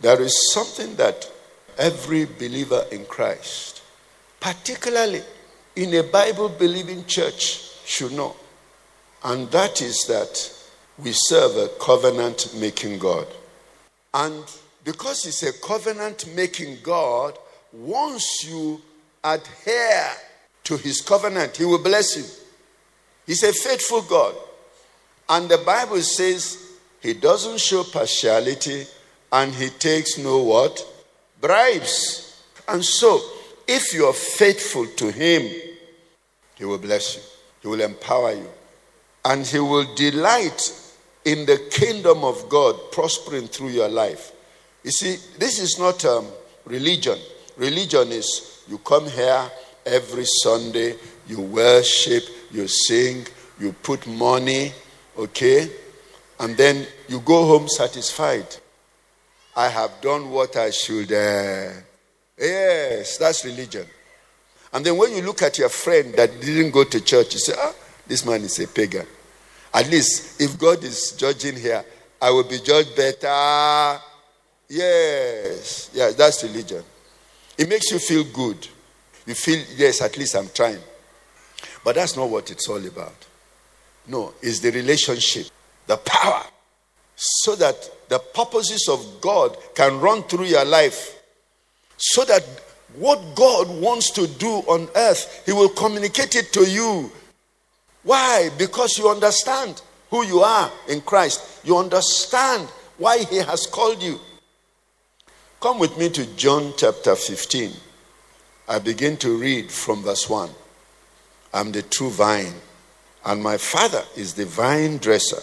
There is something that every believer in Christ, particularly in a Bible believing church, should know. And that is that we serve a covenant making God. And because He's a covenant making God, once you adhere to His covenant, He will bless you. He's a faithful God. And the Bible says He doesn't show partiality and he takes no what? Bribes. And so, if you are faithful to him, he will bless you, he will empower you, and he will delight in the kingdom of God prospering through your life. You see, this is not um, religion. Religion is you come here every Sunday, you worship, you sing, you put money, okay, and then you go home satisfied. I have done what I should. Uh, yes, that's religion. And then when you look at your friend that didn't go to church, you say, ah, this man is a pagan. At least if God is judging here, I will be judged better. Yes, yes, that's religion. It makes you feel good. You feel, yes, at least I'm trying. But that's not what it's all about. No, it's the relationship, the power so that the purposes of God can run through your life. So that what God wants to do on earth, He will communicate it to you. Why? Because you understand who you are in Christ. You understand why He has called you. Come with me to John chapter 15. I begin to read from verse 1. I'm the true vine, and my Father is the vine dresser.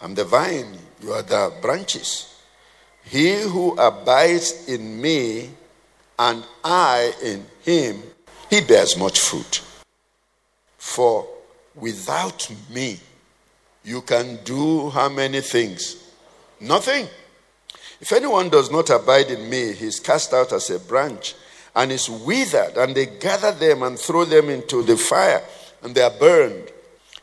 I'm the vine, you are the branches. He who abides in me and I in him, he bears much fruit. For without me, you can do how many things? Nothing. If anyone does not abide in me, he is cast out as a branch and is withered, and they gather them and throw them into the fire, and they are burned.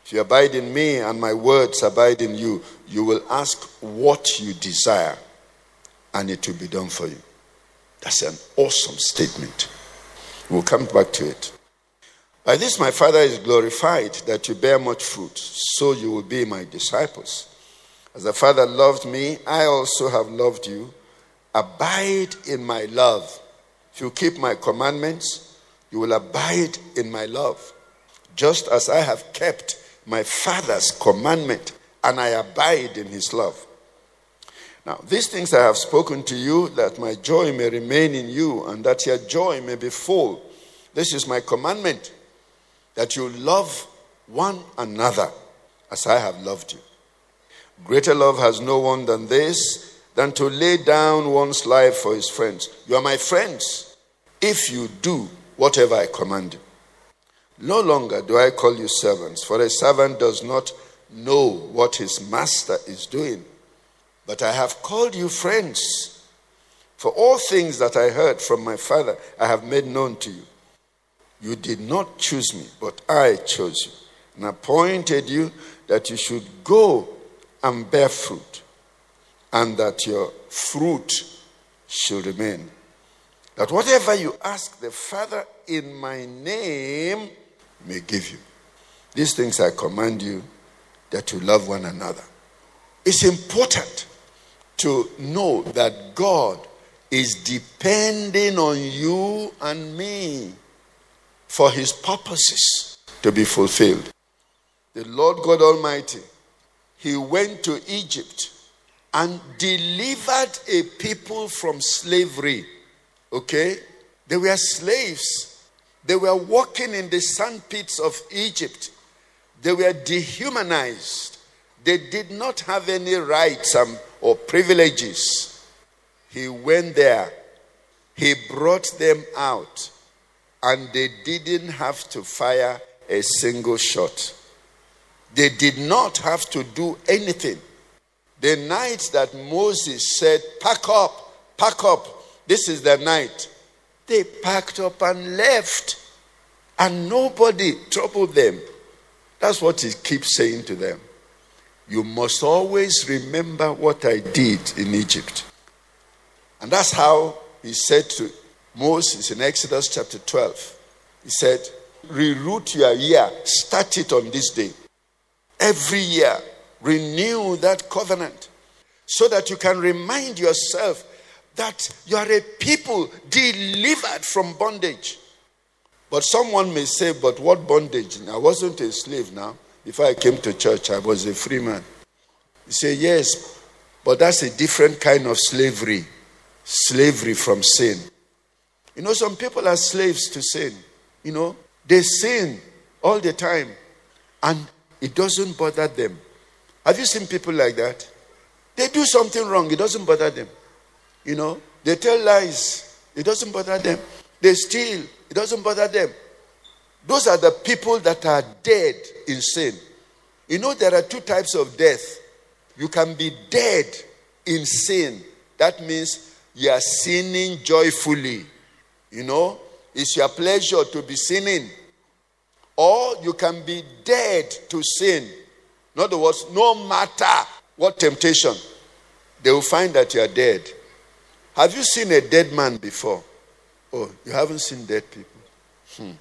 If you abide in me and my words abide in you, you will ask what you desire and it will be done for you. That's an awesome statement. We'll come back to it. By this, my Father is glorified that you bear much fruit, so you will be my disciples. As the Father loved me, I also have loved you. Abide in my love. If you keep my commandments, you will abide in my love, just as I have kept my Father's commandment, and I abide in his love. Now, these things I have spoken to you, that my joy may remain in you, and that your joy may be full. This is my commandment, that you love one another as I have loved you. Greater love has no one than this, than to lay down one's life for his friends. You are my friends if you do whatever I command you. No longer do I call you servants, for a servant does not know what his master is doing. But I have called you friends. For all things that I heard from my Father, I have made known to you. You did not choose me, but I chose you and appointed you that you should go and bear fruit, and that your fruit should remain. That whatever you ask the Father in my name, may give you. These things I command you that you love one another. It's important to know that God is depending on you and me for his purposes to be fulfilled. The Lord God Almighty, he went to Egypt and delivered a people from slavery. Okay? They were slaves. They were walking in the sand pits of Egypt. They were dehumanized. They did not have any rights um, or privileges. He went there. He brought them out. And they didn't have to fire a single shot. They did not have to do anything. The night that Moses said, Pack up, pack up, this is the night, they packed up and left. And nobody troubled them. That's what he keeps saying to them. You must always remember what I did in Egypt. And that's how he said to Moses in Exodus chapter 12. He said, Reroute your year, start it on this day. Every year, renew that covenant so that you can remind yourself that you are a people delivered from bondage. But someone may say, But what bondage? I wasn't a slave now. Before I came to church, I was a free man. You say, Yes, but that's a different kind of slavery slavery from sin. You know, some people are slaves to sin. You know, they sin all the time and it doesn't bother them. Have you seen people like that? They do something wrong, it doesn't bother them. You know, they tell lies, it doesn't bother them. They steal, it doesn't bother them. Those are the people that are dead in sin. You know, there are two types of death. You can be dead in sin. That means you are sinning joyfully. You know, it's your pleasure to be sinning. Or you can be dead to sin. In other words, no matter what temptation, they will find that you are dead. Have you seen a dead man before? Oh, you haven't seen dead people. Hmm.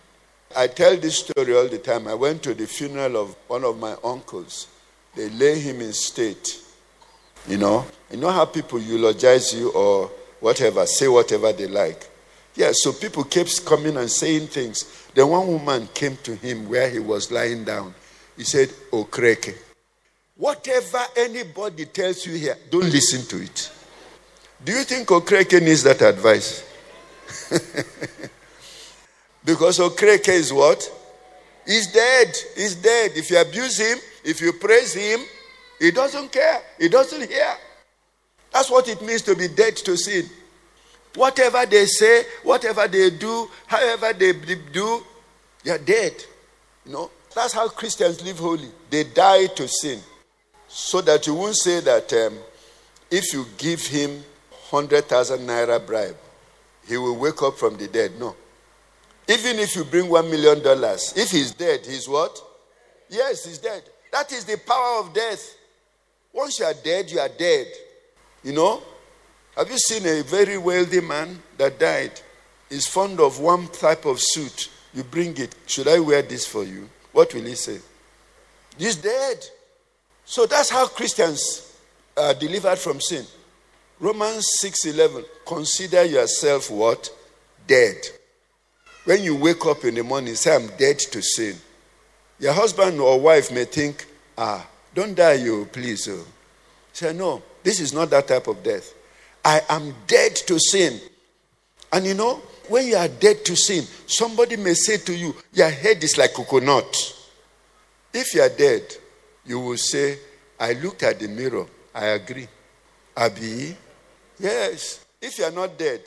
I tell this story all the time. I went to the funeral of one of my uncles. They lay him in state. You know, you know how people eulogize you or whatever, say whatever they like. Yeah, so people kept coming and saying things. Then one woman came to him where he was lying down. He said, Okreke. Whatever anybody tells you here, don't listen to it. Do you think Okreke needs that advice? because Okreke is what? He's dead. He's dead. If you abuse him, if you praise him, he doesn't care. He doesn't hear. That's what it means to be dead to sin. Whatever they say, whatever they do, however they do, you're dead. You know, that's how Christians live holy. They die to sin. So that you won't say that um, if you give him 100,000 naira bribe, he will wake up from the dead. No. Even if you bring $1 million, if he's dead, he's what? Yes, he's dead. That is the power of death. Once you are dead, you are dead. You know? Have you seen a very wealthy man that died? He's fond of one type of suit. You bring it. Should I wear this for you? What will he say? He's dead. So that's how Christians are delivered from sin. Romans 6:11 Consider yourself what? Dead. When you wake up in the morning, say I'm dead to sin. Your husband or wife may think, "Ah, don't die you, please." Oh. Say, "No, this is not that type of death. I am dead to sin." And you know, when you are dead to sin, somebody may say to you, Your head is like coconut. If you are dead, you will say, I looked at the mirror. I agree. Abi? Yes. If you are not dead,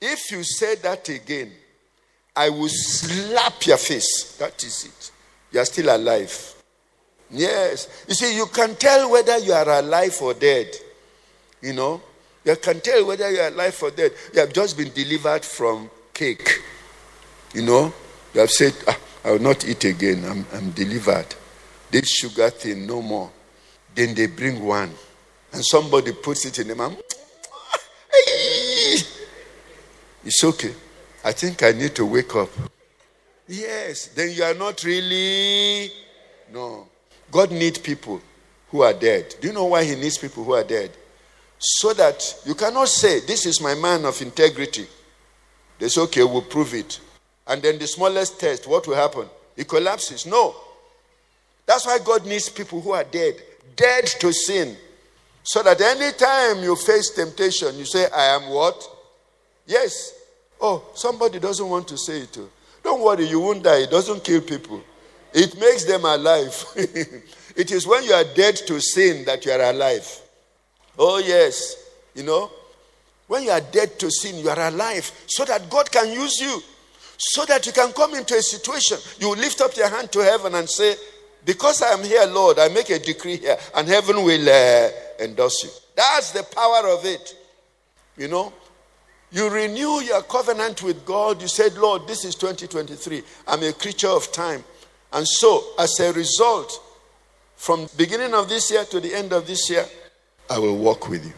if you say that again, I will slap your face. That is it. You are still alive. Yes. You see, you can tell whether you are alive or dead. You know, you can tell whether you are alive or dead. You have just been delivered from cake. You know, you have said, ah, I will not eat again. I'm, I'm delivered this sugar thing no more. Then they bring one, and somebody puts it in the mouth. It's okay. I think I need to wake up. Yes, then you are not really. No. God needs people who are dead. Do you know why He needs people who are dead? So that you cannot say, This is my man of integrity. They say, Okay, we'll prove it. And then the smallest test, what will happen? It collapses. No. That's why God needs people who are dead, dead to sin. So that anytime you face temptation, you say, I am what? Yes. Oh, somebody doesn't want to say it. Don't worry, you won't die. It doesn't kill people, it makes them alive. it is when you are dead to sin that you are alive. Oh, yes. You know, when you are dead to sin, you are alive so that God can use you. So that you can come into a situation, you lift up your hand to heaven and say, Because I am here, Lord, I make a decree here, and heaven will uh, endorse you. That's the power of it. You know, you renew your covenant with God. You said, Lord, this is 2023. I'm a creature of time. And so, as a result, from beginning of this year to the end of this year, I will walk with you.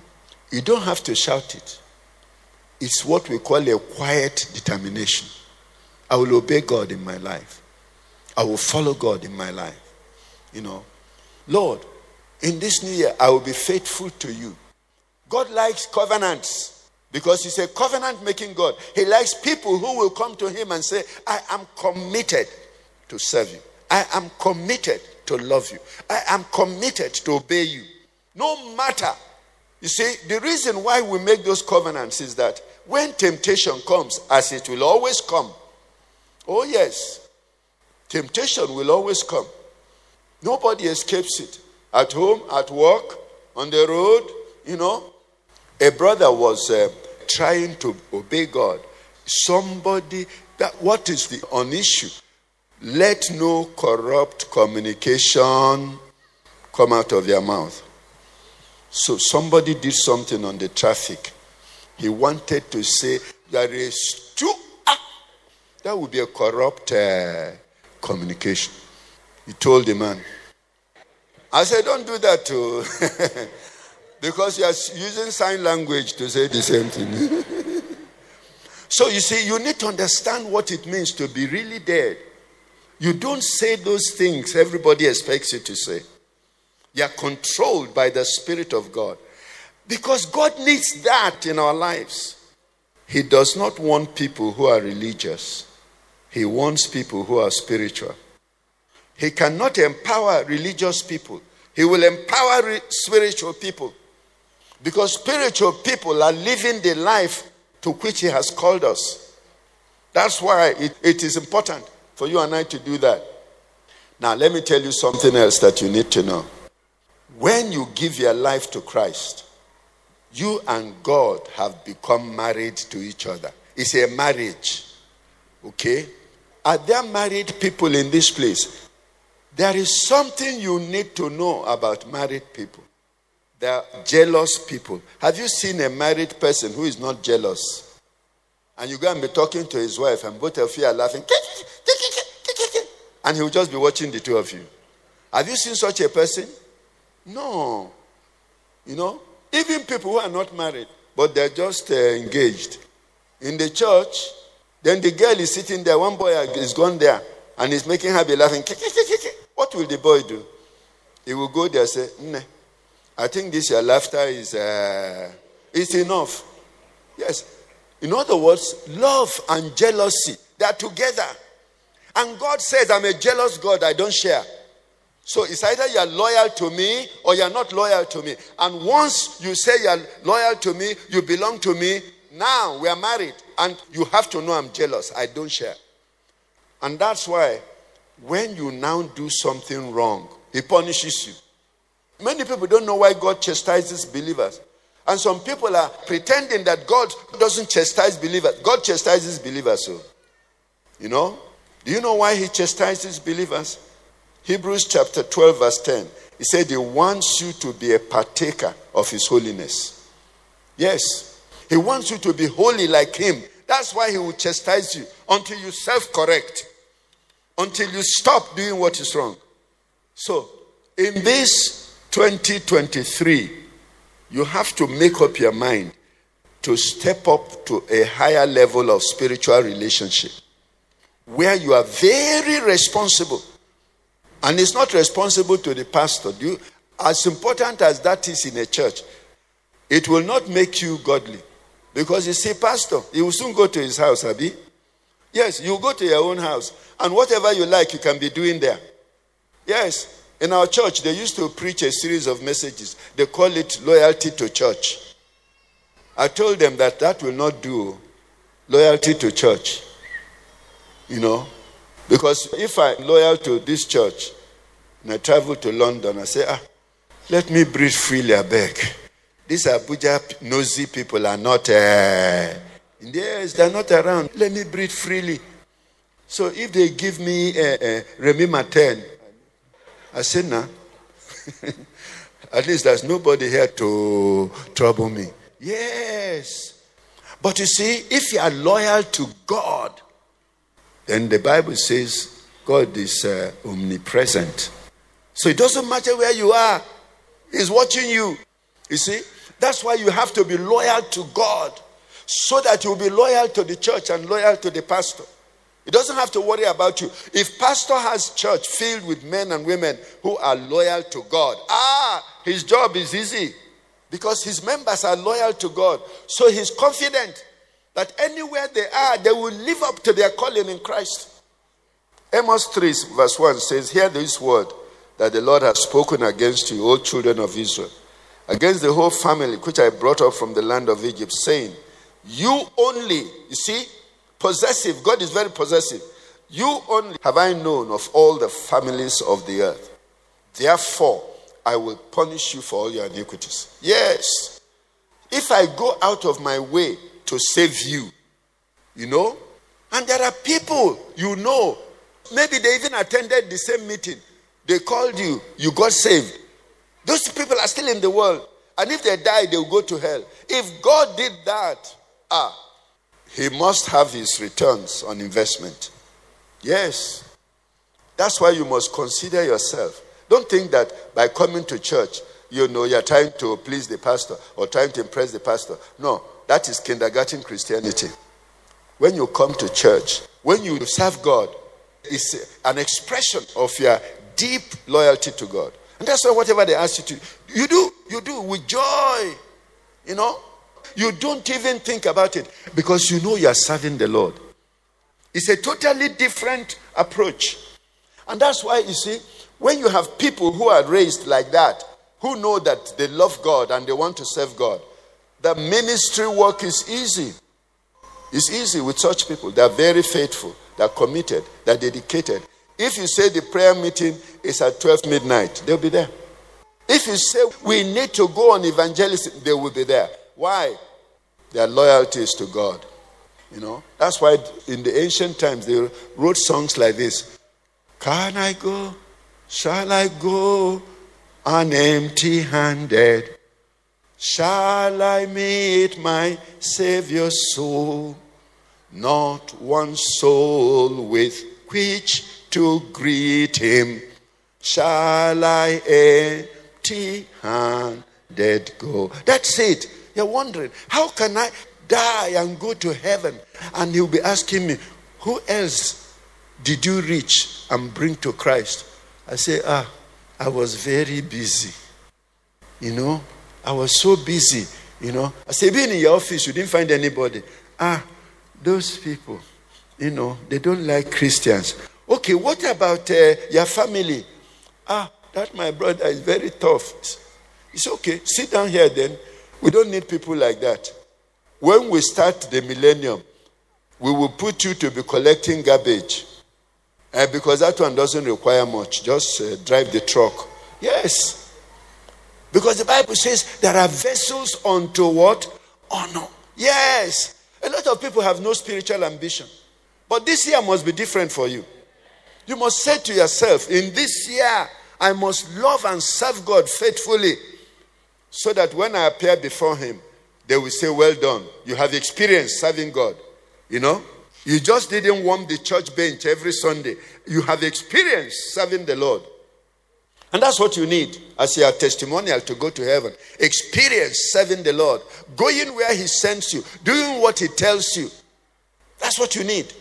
You don't have to shout it. It's what we call a quiet determination. I will obey God in my life. I will follow God in my life. You know, Lord, in this new year, I will be faithful to you. God likes covenants because He's a covenant making God. He likes people who will come to Him and say, I am committed to serve you. I am committed to love you. I am committed to obey you. No matter. You see, the reason why we make those covenants is that when temptation comes, as it will always come, oh yes, temptation will always come. Nobody escapes it. At home, at work, on the road, you know. A brother was uh, trying to obey God. Somebody, that what is the on issue? Let no corrupt communication come out of your mouth. So somebody did something on the traffic. He wanted to say, There is two. Ah, that would be a corrupt uh, communication. He told the man. I said, Don't do that too. because you are using sign language to say the same thing. so you see, you need to understand what it means to be really dead. You don't say those things everybody expects you to say. You are controlled by the Spirit of God. Because God needs that in our lives. He does not want people who are religious, He wants people who are spiritual. He cannot empower religious people, He will empower spiritual people. Because spiritual people are living the life to which He has called us. That's why it, it is important for you and I to do that. Now, let me tell you something else that you need to know. When you give your life to Christ, you and God have become married to each other. It's a marriage. Okay? Are there married people in this place? There is something you need to know about married people. They are jealous people. Have you seen a married person who is not jealous? And you go and be talking to his wife, and both of you are laughing, and he will just be watching the two of you. Have you seen such a person? No. You know, even people who are not married, but they're just uh, engaged. In the church, then the girl is sitting there, one boy is gone there, and he's making her be laughing. What will the boy do? He will go there and say, Nne, I think this your laughter is uh, it's enough. Yes. In other words, love and jealousy, they are together. And God says, I'm a jealous God, I don't share. So it's either you're loyal to me or you're not loyal to me. And once you say you're loyal to me, you belong to me, now we are married. And you have to know I'm jealous. I don't share. And that's why when you now do something wrong, he punishes you. Many people don't know why God chastises believers. And some people are pretending that God doesn't chastise believers. God chastises believers. So, you know, do you know why he chastises believers? Hebrews chapter 12, verse 10. He said he wants you to be a partaker of his holiness. Yes. He wants you to be holy like him. That's why he will chastise you until you self correct, until you stop doing what is wrong. So, in this 2023, you have to make up your mind to step up to a higher level of spiritual relationship where you are very responsible And it's not responsible to the pastor. You, as important as that is in a church, it will not make you godly. Because you see, pastor, he will soon go to his house, Abi. Yes, you go to your own house, and whatever you like, you can be doing there. Yes, in our church, they used to preach a series of messages. They call it loyalty to church. I told them that that will not do loyalty to church. You know, because if I'm loyal to this church and I travel to London, I say, ah, let me breathe freely, I beg. These Abuja nosy people are not, uh, yes, they're not around. Let me breathe freely. So if they give me uh, uh, Remy Martin, I say, nah. At least there's nobody here to trouble me. Yes. But you see, if you are loyal to God, then the Bible says God is uh, omnipresent. So it doesn't matter where you are, He's watching you. You see, that's why you have to be loyal to God so that you'll be loyal to the church and loyal to the pastor. He doesn't have to worry about you. If pastor has church filled with men and women who are loyal to God, ah, his job is easy because his members are loyal to God. So he's confident that anywhere they are, they will live up to their calling in Christ. Amos 3, verse 1 says, Hear this word that the Lord has spoken against you, O children of Israel, against the whole family which I brought up from the land of Egypt, saying, You only, you see, possessive, God is very possessive. You only have I known of all the families of the earth. Therefore, I will punish you for all your iniquities. Yes. If I go out of my way to save you, you know, and there are people you know, maybe they even attended the same meeting. They called you, you got saved. Those people are still in the world. And if they die, they will go to hell. If God did that, ah, he must have his returns on investment. Yes. That's why you must consider yourself. Don't think that by coming to church, you know, you're trying to please the pastor or trying to impress the pastor. No, that is kindergarten Christianity. When you come to church, when you serve God, it's an expression of your deep loyalty to God. And that's why whatever they ask you to, you do, you do with joy. You know, you don't even think about it because you know you are serving the Lord. It's a totally different approach. And that's why you see, when you have people who are raised like that, who know that they love God and they want to serve God, the ministry work is easy. It's easy with such people. They are very faithful, they're committed, they're dedicated. If you say the prayer meeting is at 12 midnight, they'll be there. If you say we need to go on evangelism, they will be there. Why? Their loyalty is to God. You know, that's why in the ancient times they wrote songs like this Can I go? Shall I go on empty handed? Shall I meet my Savior's soul? Not one soul with which to greet him. Shall I empty handed go? That's it. You're wondering, how can I die and go to heaven? And he'll be asking me, who else did you reach and bring to Christ? I say, ah, I was very busy. You know, I was so busy. You know, I say, being in your office, you didn't find anybody. Ah, those people, you know, they don't like Christians. Okay, what about uh, your family? Ah, that my brother is very tough. It's okay. Sit down here then. We don't need people like that. When we start the millennium, we will put you to be collecting garbage. Uh, because that one doesn't require much. Just uh, drive the truck. Yes. Because the Bible says there are vessels unto what? Honor. Yes. A lot of people have no spiritual ambition. But this year must be different for you. You must say to yourself, in this year, I must love and serve God faithfully so that when I appear before Him, they will say, Well done. You have experience serving God. You know? You just didn't warm the church bench every Sunday. You have experience serving the Lord. And that's what you need as your testimonial to go to heaven. Experience serving the Lord, going where He sends you, doing what He tells you. That's what you need.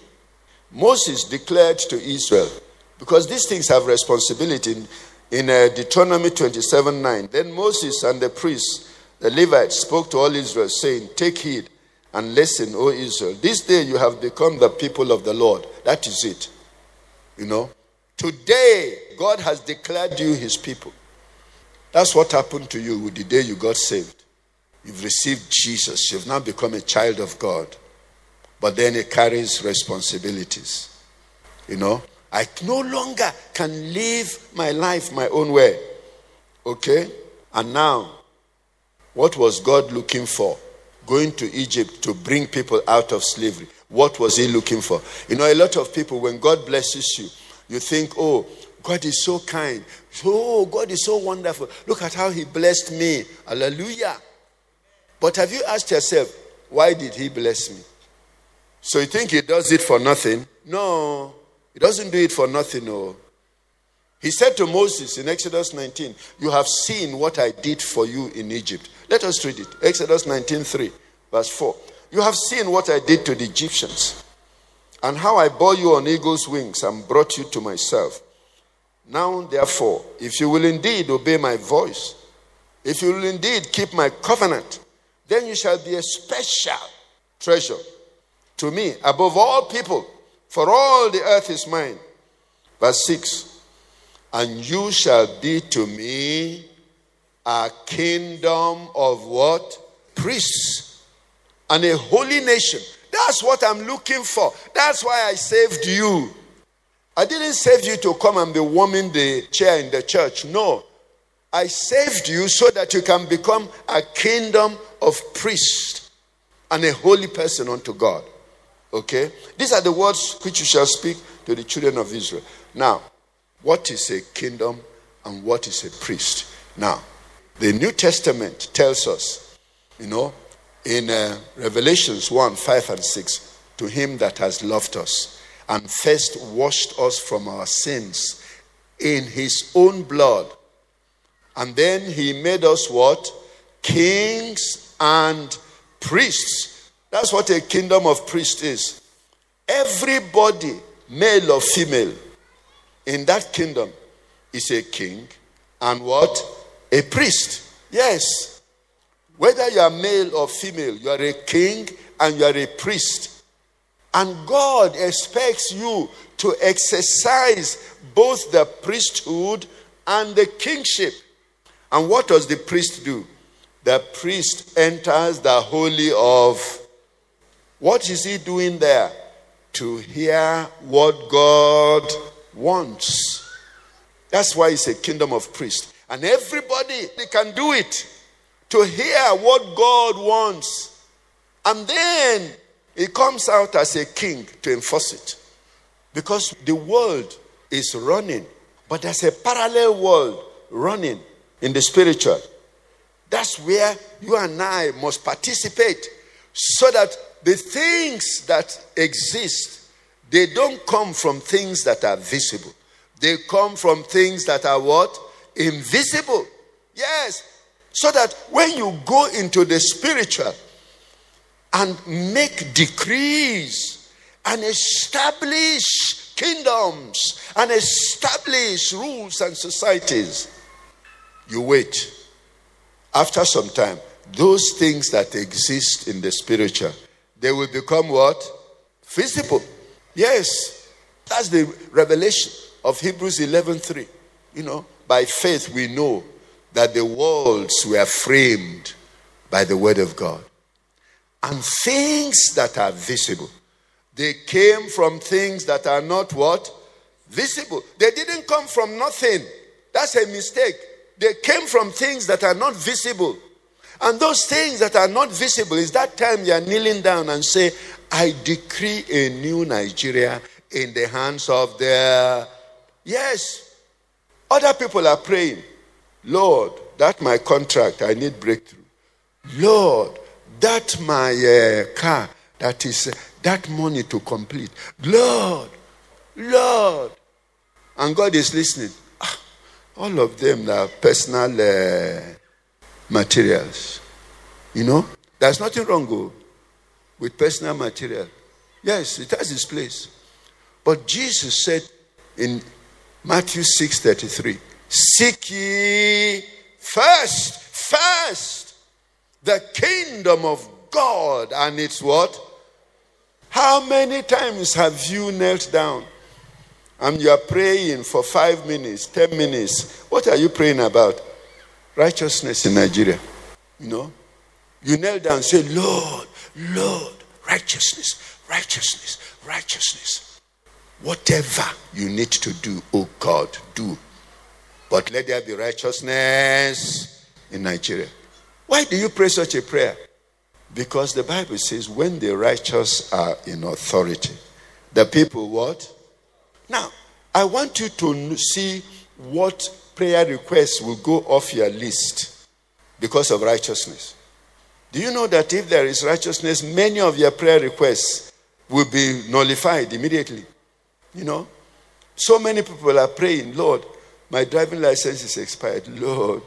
Moses declared to Israel Because these things have responsibility. In, uh, Deuteronomy 27 9, then Moses and the priests, the Levites, spoke to all Israel, saying, Take heed and listen, O Israel. This day you have become the people of the Lord. That is it. You know, today God has declared you his people. That's what happened to you with the day you got saved. You've received Jesus, you've now become a child of God. But then it carries responsibilities. You know, I no longer can live my life my own way. Okay? And now, what was God looking for? Going to Egypt to bring people out of slavery. What was He looking for? You know, a lot of people, when God blesses you, you think, oh, God is so kind. Oh, God is so wonderful. Look at how He blessed me. Hallelujah. But have you asked yourself, why did He bless me? So you think He does it for nothing? No, He doesn't do it for nothing. No. He said to Moses in Exodus 19, You have seen what I did for you in Egypt. Let us read it. Exodus 19, 3, verse 4. You have seen what I did to the Egyptians, and how I bore you on eagle's wings and brought you to myself. Now, therefore, if you will indeed obey my voice, if you will indeed keep my covenant, then you shall be a special treasure to me above all people, for all the earth is mine. Verse 6 And you shall be to me a kingdom of what? Priests and a holy nation. That's what I'm looking for. That's why I saved you. I didn't save you to come and be warming the chair in the church. No. I saved you so that you can become a kingdom of priests and a holy person unto God. Okay? These are the words which you shall speak to the children of Israel. Now, what is a kingdom and what is a priest? Now, the New Testament tells us, you know, in uh, Revelations 1 5 and 6, to him that has loved us and first washed us from our sins in his own blood. And then he made us what? Kings and priests. That's what a kingdom of priests is. Everybody, male or female, in that kingdom is a king and what? A priest. Yes. Whether you are male or female, you are a king and you are a priest. And God expects you to exercise both the priesthood and the kingship. And what does the priest do? The priest enters the holy of. What is he doing there? To hear what God wants. That's why it's a kingdom of priests. And everybody they can do it to hear what God wants. And then he comes out as a king to enforce it. Because the world is running, but there's a parallel world running in the spiritual. That's where you and I must participate so that the things that exist they don't come from things that are visible. They come from things that are what? Invisible. Yes. So that when you go into the spiritual, and make decrees and establish kingdoms and establish rules and societies. You wait. After some time, those things that exist in the spiritual, they will become what? Visible. Yes. That's the revelation of Hebrews 11:3. You know, by faith we know that the worlds were framed by the word of God and things that are visible. They came from things that are not what? Visible. They didn't come from nothing. That's a mistake. They came from things that are not visible. And those things that are not visible is that time you're kneeling down and say, I decree a new Nigeria in the hands of the. Yes. Other people are praying, Lord, that my contract, I need breakthrough. Lord, that my uh, car, that is uh, that money to complete. Lord, Lord. And God is listening. Ah, all of them are personal uh, materials. You know, there's nothing wrong oh, with personal material. Yes, it has its place. But Jesus said in Matthew 6:33. Seek ye first, first the kingdom of God and its what? How many times have you knelt down and you are praying for five minutes, ten minutes? What are you praying about? Righteousness in Nigeria. You know? You kneel down and say, Lord, Lord, righteousness, righteousness, righteousness. Whatever you need to do, oh God, do. But let there be righteousness in Nigeria. Why do you pray such a prayer? Because the Bible says when the righteous are in authority, the people what? Now, I want you to see what prayer requests will go off your list because of righteousness. Do you know that if there is righteousness, many of your prayer requests will be nullified immediately? You know? So many people are praying, Lord, my driving license is expired. Lord,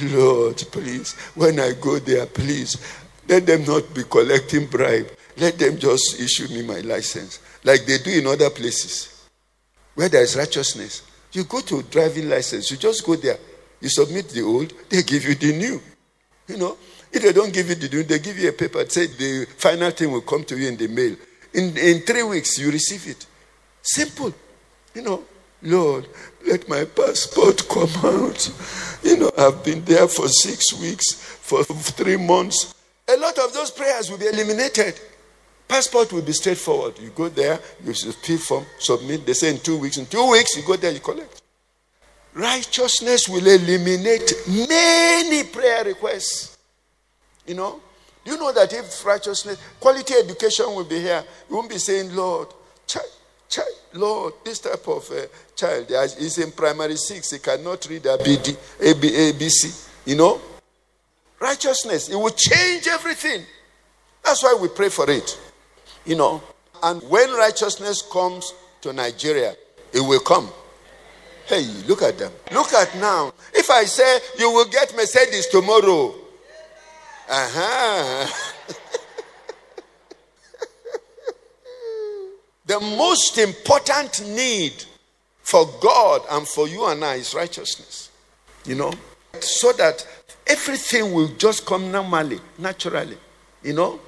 Lord, please, when I go there, please, let them not be collecting bribe. Let them just issue me my license, like they do in other places where there is righteousness. You go to driving license, you just go there, you submit the old, they give you the new. You know, if they don't give you the new, they give you a paper, say the final thing will come to you in the mail. In, in three weeks, you receive it. Simple. You know, Lord, let my passport come out. You know, I've been there for six weeks, for three months. A lot of those prayers will be eliminated. Passport will be straightforward. You go there, you fill form, submit. They say in two weeks. In two weeks, you go there, you collect. Righteousness will eliminate many prayer requests. You know, do you know that if righteousness, quality education will be here, you won't be saying, Lord, child, child, Lord, this type of uh, child is in primary six, he cannot read ABD, AB, ABC. You know, righteousness, it will change everything. That's why we pray for it. You know, and when righteousness comes to Nigeria, it will come. Hey, look at them. Look at now. If I say you will get Mercedes tomorrow, uh huh. the most important need for God and for you and I is righteousness. You know, so that everything will just come normally, naturally. You know,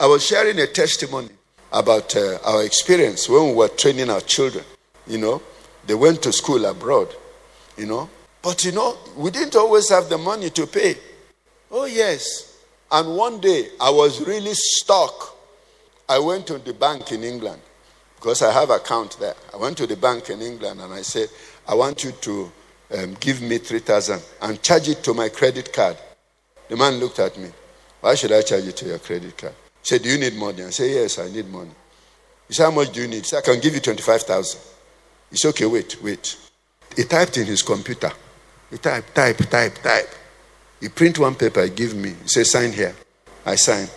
I was sharing a testimony about uh, our experience when we were training our children. You know, they went to school abroad, you know. But you know, we didn't always have the money to pay. Oh, yes. And one day I was really stuck. I went to the bank in England because I have account there. I went to the bank in England and I said, I want you to um, give me 3000 and charge it to my credit card. The man looked at me. Why should I charge it to your credit card? Said, Do you need money? I said, Yes, I need money. He said, How much do you need? He said, I can give you 25,000. He said, Okay, wait, wait. He typed in his computer. He typed, type, type, type. He print one paper, he give me. He said, Sign here. I sign.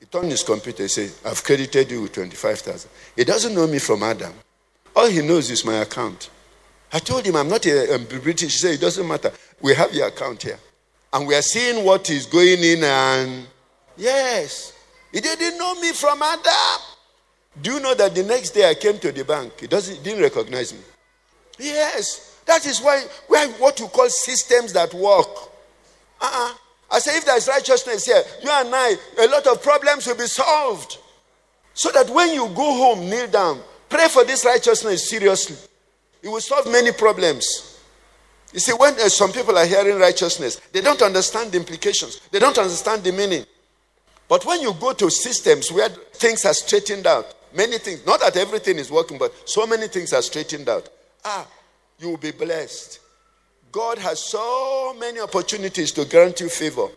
He turned his computer, he said, I've credited you with 25,000. He doesn't know me from Adam. All he knows is my account. I told him I'm not a, a British. He said, It doesn't matter. We have your account here. And we are seeing what is going in and yes. He didn't know me from Adam. Do you know that the next day I came to the bank? He doesn't didn't recognize me. Yes. That is why we have what you call systems that work. Uh-uh. I say if there is righteousness here, you and I, a lot of problems will be solved. So that when you go home, kneel down, pray for this righteousness seriously. It will solve many problems. You see, when uh, some people are hearing righteousness, they don't understand the implications, they don't understand the meaning. But when you go to systems where things are straightened out, many things, not that everything is working, but so many things are straightened out, ah, you will be blessed. God has so many opportunities to grant you favor.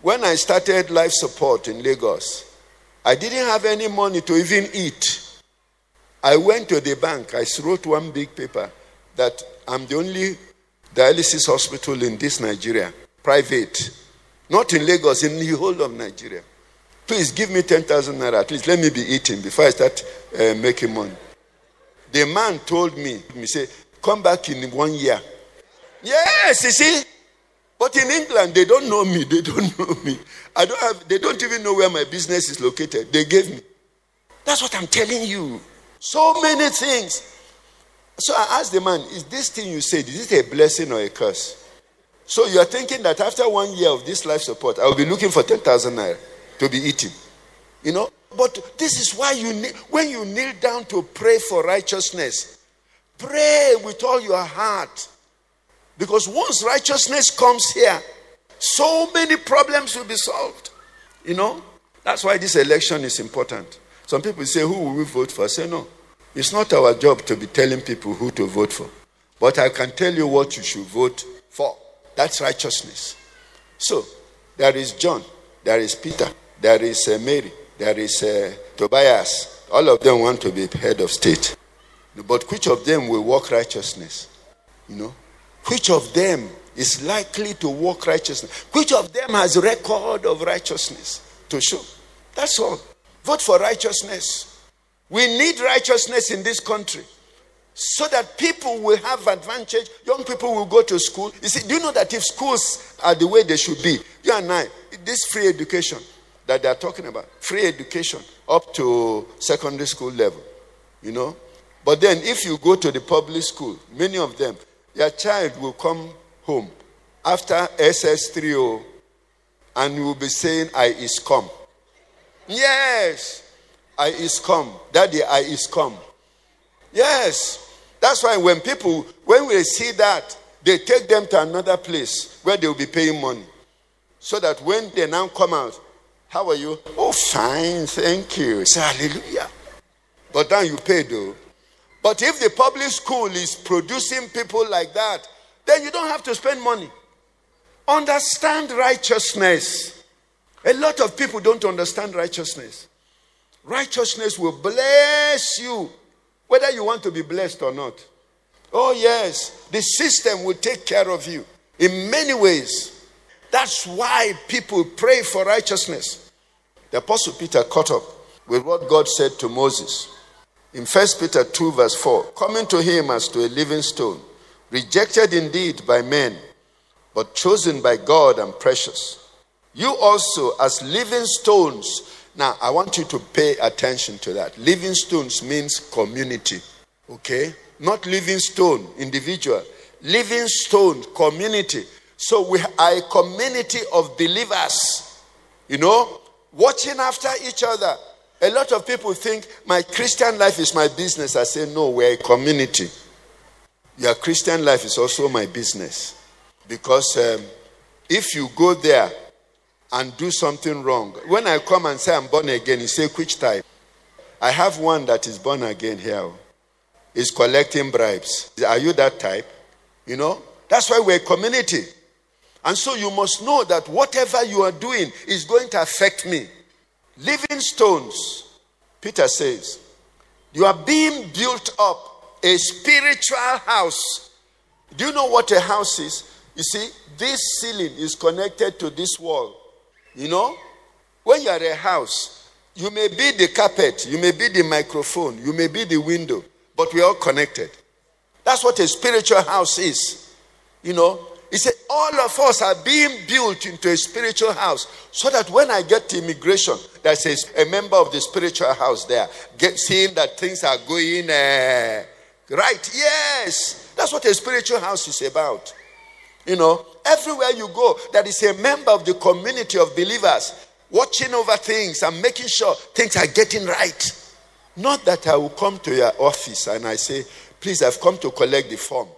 When I started life support in Lagos, I didn't have any money to even eat. I went to the bank, I wrote one big paper that I'm the only dialysis hospital in this Nigeria, private not in Lagos, in the whole of Nigeria. Please give me 10,000 naira at least. Let me be eating before I start uh, making money. The man told me, he said, come back in one year. Yes, you see. But in England, they don't know me. They don't know me. I don't have, they don't even know where my business is located. They gave me. That's what I'm telling you. So many things. So I asked the man, Is this thing you said, is it a blessing or a curse? So you are thinking that after one year of this life support, I will be looking for 10,000 naira to be eating. You know? But this is why you need, when you kneel down to pray for righteousness, pray with all your heart. Because once righteousness comes here, so many problems will be solved. You know? That's why this election is important. Some people say, Who will we vote for? I say, No. It's not our job to be telling people who to vote for. But I can tell you what you should vote for. That's righteousness. So, there is John, there is Peter, there is uh, Mary, there is uh, Tobias. All of them want to be head of state. But which of them will walk righteousness? You know? Which of them is likely to walk righteousness? Which of them has record of righteousness to show? That's all. Vote for righteousness. We need righteousness in this country so that people will have advantage. Young people will go to school. You see, do you know that if schools are the way they should be, you and I, this free education that they are talking about, free education up to secondary school level, you know. But then if you go to the public school, many of them, your child will come home after SS30 and will be saying, I is come. Yes, I is come. Daddy, I is come. Yes. That's why when people, when we see that, they take them to another place where they will be paying money. So that when they now come out, how are you? Oh, fine, thank you. Say hallelujah. But then you pay though. But if the public school is producing people like that, then you don't have to spend money. Understand righteousness. A lot of people don't understand righteousness. Righteousness will bless you whether you want to be blessed or not. Oh, yes, the system will take care of you in many ways. That's why people pray for righteousness. The Apostle Peter caught up with what God said to Moses in 1 Peter 2, verse 4 coming to him as to a living stone, rejected indeed by men, but chosen by God and precious. You also, as living stones, now, I want you to pay attention to that. Living stones means community, okay? Not living stone, individual. Living stone, community. So we are a community of believers, you know, watching after each other. A lot of people think my Christian life is my business. I say, no, we're a community. Your Christian life is also my business. Because um, if you go there and do something wrong. When I come and say I'm born again, you say, which type? I have one that is born again here. Is collecting bribes. Are you that type? You know? That's why we're a community. And so you must know that whatever you are doing is going to affect me. Living stones, Peter says, you are being built up a spiritual house. Do you know what a house is? You see, this ceiling is connected to this wall. You know, when you are a house, you may be the carpet, you may be the microphone, you may be the window, but we're all connected. That's what a spiritual house is. You know, he said, All of us are being built into a spiritual house so that when I get to immigration, there's a, a member of the spiritual house there, get, seeing that things are going uh, right. Yes, that's what a spiritual house is about. You know, everywhere you go, there is a member of the community of believers watching over things and making sure things are getting right. Not that I will come to your office and I say, please, I've come to collect the form.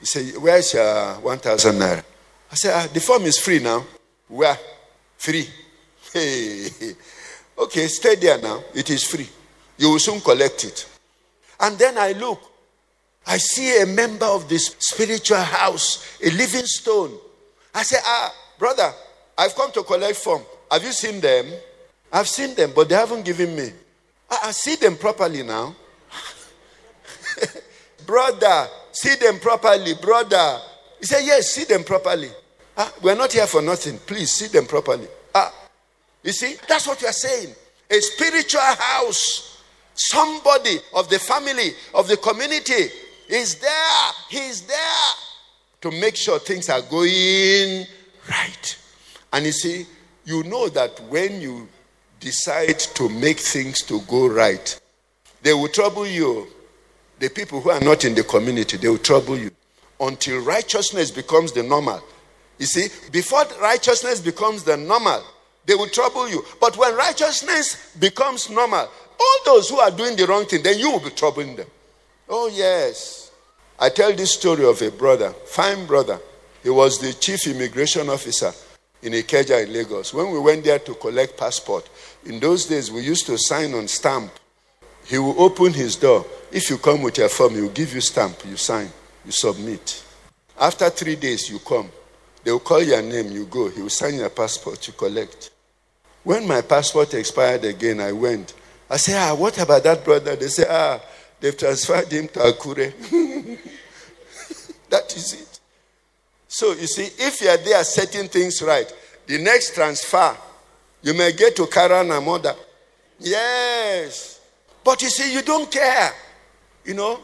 You say, where's your 1,000 naira? I say, ah, the form is free now. Where? Free. Hey. Okay, stay there now. It is free. You will soon collect it. And then I look. I see a member of this spiritual house, a living stone. I say, Ah, brother, I've come to collect form. Have you seen them? I've seen them, but they haven't given me. I, I see them properly now. brother, see them properly, brother. He said, Yes, see them properly. Ah, we're not here for nothing. Please see them properly. Ah, you see, that's what are saying. A spiritual house, somebody of the family, of the community He's there. He's there to make sure things are going right. And you see, you know that when you decide to make things to go right, they will trouble you. the people who are not in the community, they will trouble you until righteousness becomes the normal. You see, before righteousness becomes the normal, they will trouble you. But when righteousness becomes normal, all those who are doing the wrong thing, then you will be troubling them. Oh, yes. I tell this story of a brother, fine brother. He was the chief immigration officer in Ikeja in Lagos. When we went there to collect passport, in those days we used to sign on stamp. He will open his door. If you come with your form, he will give you stamp. You sign, you submit. After three days, you come. They will call your name, you go. He will sign your passport, you collect. When my passport expired again, I went. I said, Ah, what about that brother? They say, Ah, they've transferred him to Akure. that is it. So you see, if you are there setting things right, the next transfer, you may get to Kaura Namoda. Yes. But you see, you don't care. You know?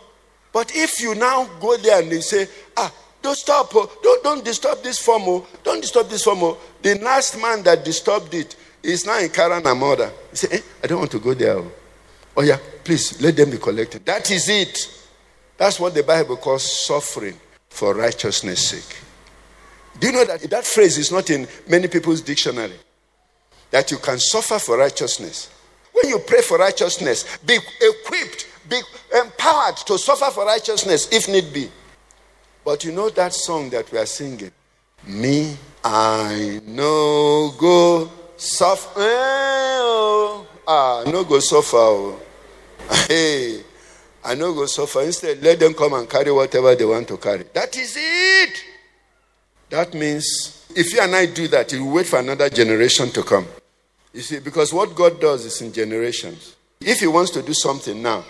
But if you now go there and they say, ah, don't stop, oh, don't, don't disturb this form, oh, don't disturb this form. Oh. The last man that disturbed it is now in Kaura Namoda. You say, eh, I don't want to go there. Oh yeah, please let them be collected. That is it. That's what the Bible calls suffering for righteousness' sake. Do you know that that phrase is not in many people's dictionary? That you can suffer for righteousness. When you pray for righteousness, be equipped, be empowered to suffer for righteousness if need be. But you know that song that we are singing? Me, I no go suffer. Oh, ah, no go suffer. Oh. Hey, I no go suffer. Instead, let them come and carry whatever they want to carry. That is it. That means if you and I do that, you wait for another generation to come. You see, because what God does is in generations. If He wants to do something now,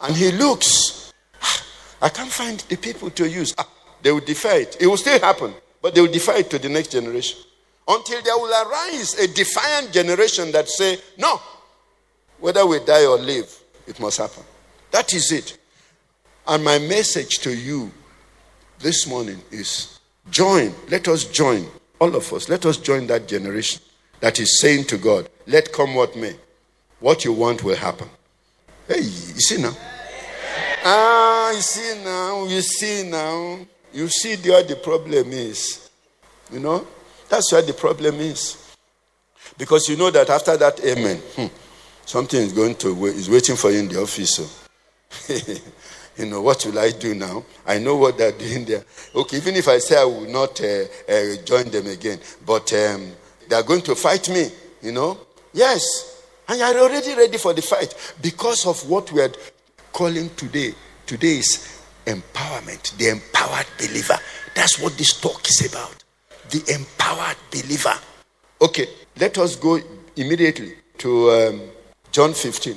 and He looks, ah, I can't find the people to use, ah, they will defy it. It will still happen, but they will defy it to the next generation. Until there will arise a defiant generation that say, no, whether we die or live, it must happen. That is it. And my message to you this morning is Join. Let us join. All of us. Let us join that generation that is saying to God, let come what may. What you want will happen. Hey, you see now? Ah, you see now. You see now. You see where the problem is. You know? That's where the problem is. Because you know that after that amen, hmm, something is going to is waiting for you in the office. So. you know, what will I do now? I know what they're doing there. Okay, even if I say I will not uh, uh, join them again, but um, they're going to fight me, you know? Yes. And you're already ready for the fight because of what we are calling today. Today is empowerment, the empowered believer. That's what this talk is about. The empowered believer. Okay, let us go immediately to um, John 15.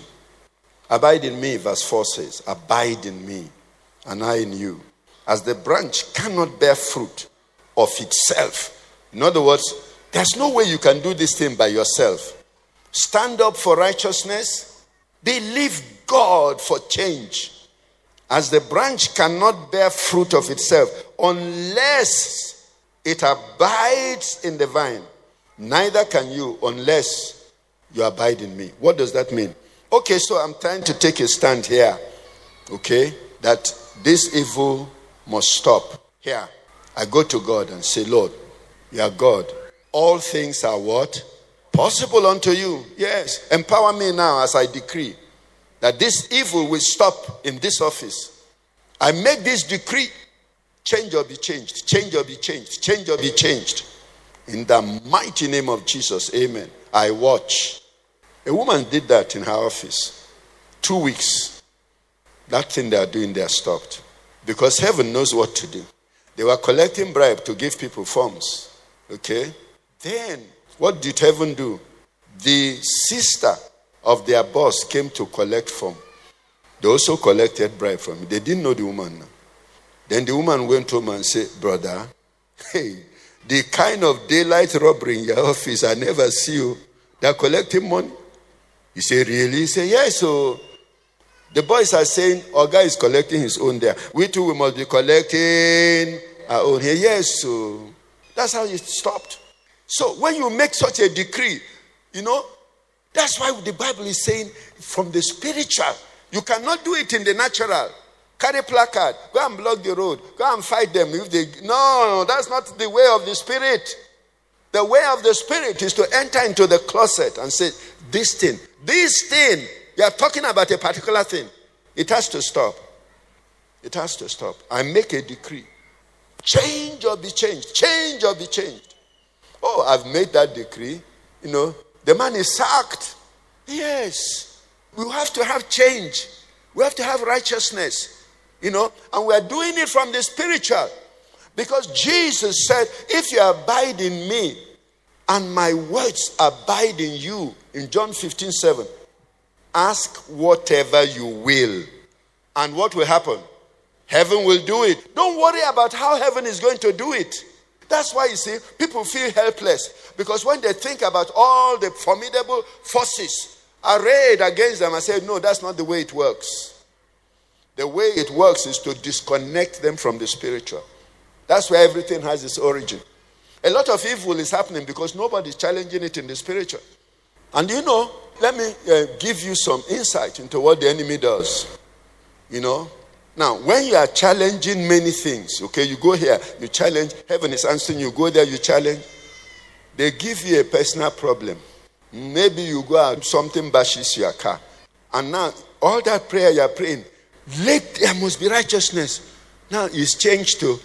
Abide in me, verse 4 says, Abide in me, and I in you. As the branch cannot bear fruit of itself. In other words, there's no way you can do this thing by yourself. Stand up for righteousness, believe God for change. As the branch cannot bear fruit of itself unless it abides in the vine, neither can you unless you abide in me. What does that mean? Okay, so I'm trying to take a stand here, okay, that this evil must stop. Here, I go to God and say, Lord, you are God. All things are what? Possible unto you. Yes. Empower me now as I decree that this evil will stop in this office. I make this decree change or be changed, change or be changed, change or be changed. In the mighty name of Jesus, amen. I watch a woman did that in her office. Two weeks. That thing they are doing, they are stopped. Because heaven knows what to do. They were collecting bribe to give people forms. Okay? Then, what did heaven do? The sister of their boss came to collect form. They also collected bribe from me. They didn't know the woman. Then the woman went home and said, Brother, hey, the kind of daylight robbery in your office I never see you. They're collecting money. You say, Really? He say, Yes. So the boys are saying, Our guy is collecting his own there. We too, we must be collecting our own here. Yes. So that's how it stopped. So when you make such a decree, you know, that's why the Bible is saying from the spiritual, you cannot do it in the natural. Carry placard. Go and block the road. Go and fight them. If they no, no, that's not the way of the spirit. The way of the spirit is to enter into the closet and say, This thing, this thing, you are talking about a particular thing. It has to stop. It has to stop. I make a decree. Change or be changed. Change or be changed. Oh, I've made that decree. You know, the man is sacked. Yes. We have to have change. We have to have righteousness. You know, and we are doing it from the spiritual. Because Jesus said, If you abide in me and my words abide in you, in John 15 7, ask whatever you will. And what will happen? Heaven will do it. Don't worry about how heaven is going to do it. That's why you see, people feel helpless because when they think about all the formidable forces arrayed against them, I say, no, that's not the way it works. The way it works is to disconnect them from the spiritual. That's where everything has its origin. A lot of evil is happening because nobody's challenging it in the spiritual. And you know, let me uh, give you some insight into what the enemy does. You know, now when you are challenging many things, okay, you go here, you challenge, heaven is answering, you go there, you challenge, they give you a personal problem. Maybe you go out, something bashes your car. And now, all that prayer you're praying, let there must be righteousness. Now it's changed to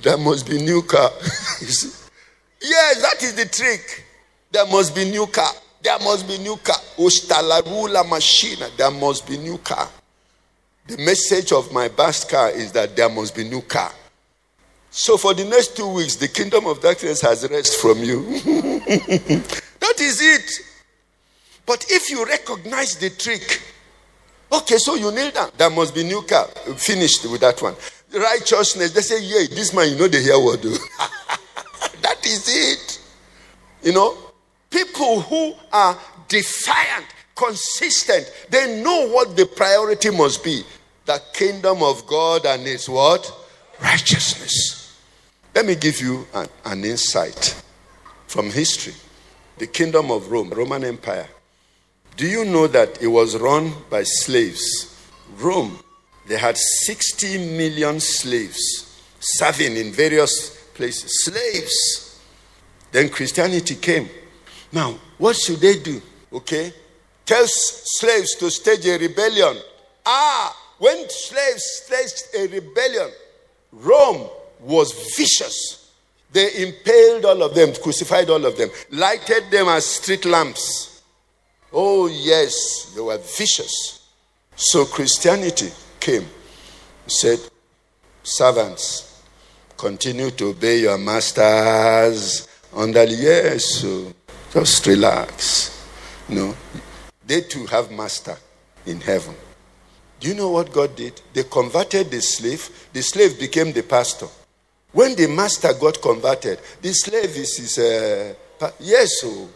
there must be new car. yes, that is the trick. There must be new car. There must be new car. Ostalarula machine. There must be new car. The message of my best car is that there must be new car. So for the next two weeks, the kingdom of darkness has rest from you. that is it. But if you recognize the trick, okay, so you kneel down. There must be new car. Finished with that one righteousness. They say, yeah, this man, you know, they hear what do. that is it. You know, people who are defiant, consistent, they know what the priority must be. The kingdom of God and its what? Righteousness. Let me give you an, an insight from history. The kingdom of Rome, Roman Empire. Do you know that it was run by slaves? Rome they had 60 million slaves serving in various places. Slaves. Then Christianity came. Now, what should they do? Okay? Tell slaves to stage a rebellion. Ah, when slaves staged a rebellion, Rome was vicious. They impaled all of them, crucified all of them, lighted them as street lamps. Oh, yes, they were vicious. So Christianity came, said, Servants, continue to obey your masters under the yes, so just relax. no, they too have master in heaven. Do you know what God did? They converted the slave, the slave became the pastor. When the master got converted, the slave is his, uh, pa- yes, so.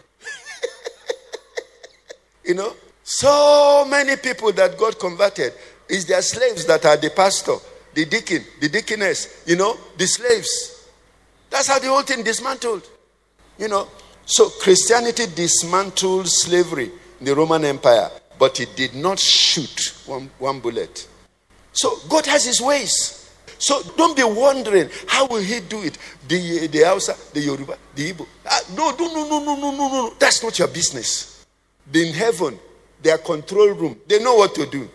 you know, so many people that got converted, it's their slaves that are the pastor, the deacon, the deaconess, you know, the slaves. That's how the whole thing dismantled. You know. So Christianity dismantled slavery in the Roman Empire, but it did not shoot one, one bullet. So God has his ways. So don't be wondering how will he do it? The the Hausa, the Yoruba, the Igbo. Uh, no, no, no, no, no, no, no, no. That's not your business. In heaven, their control room, they know what to do.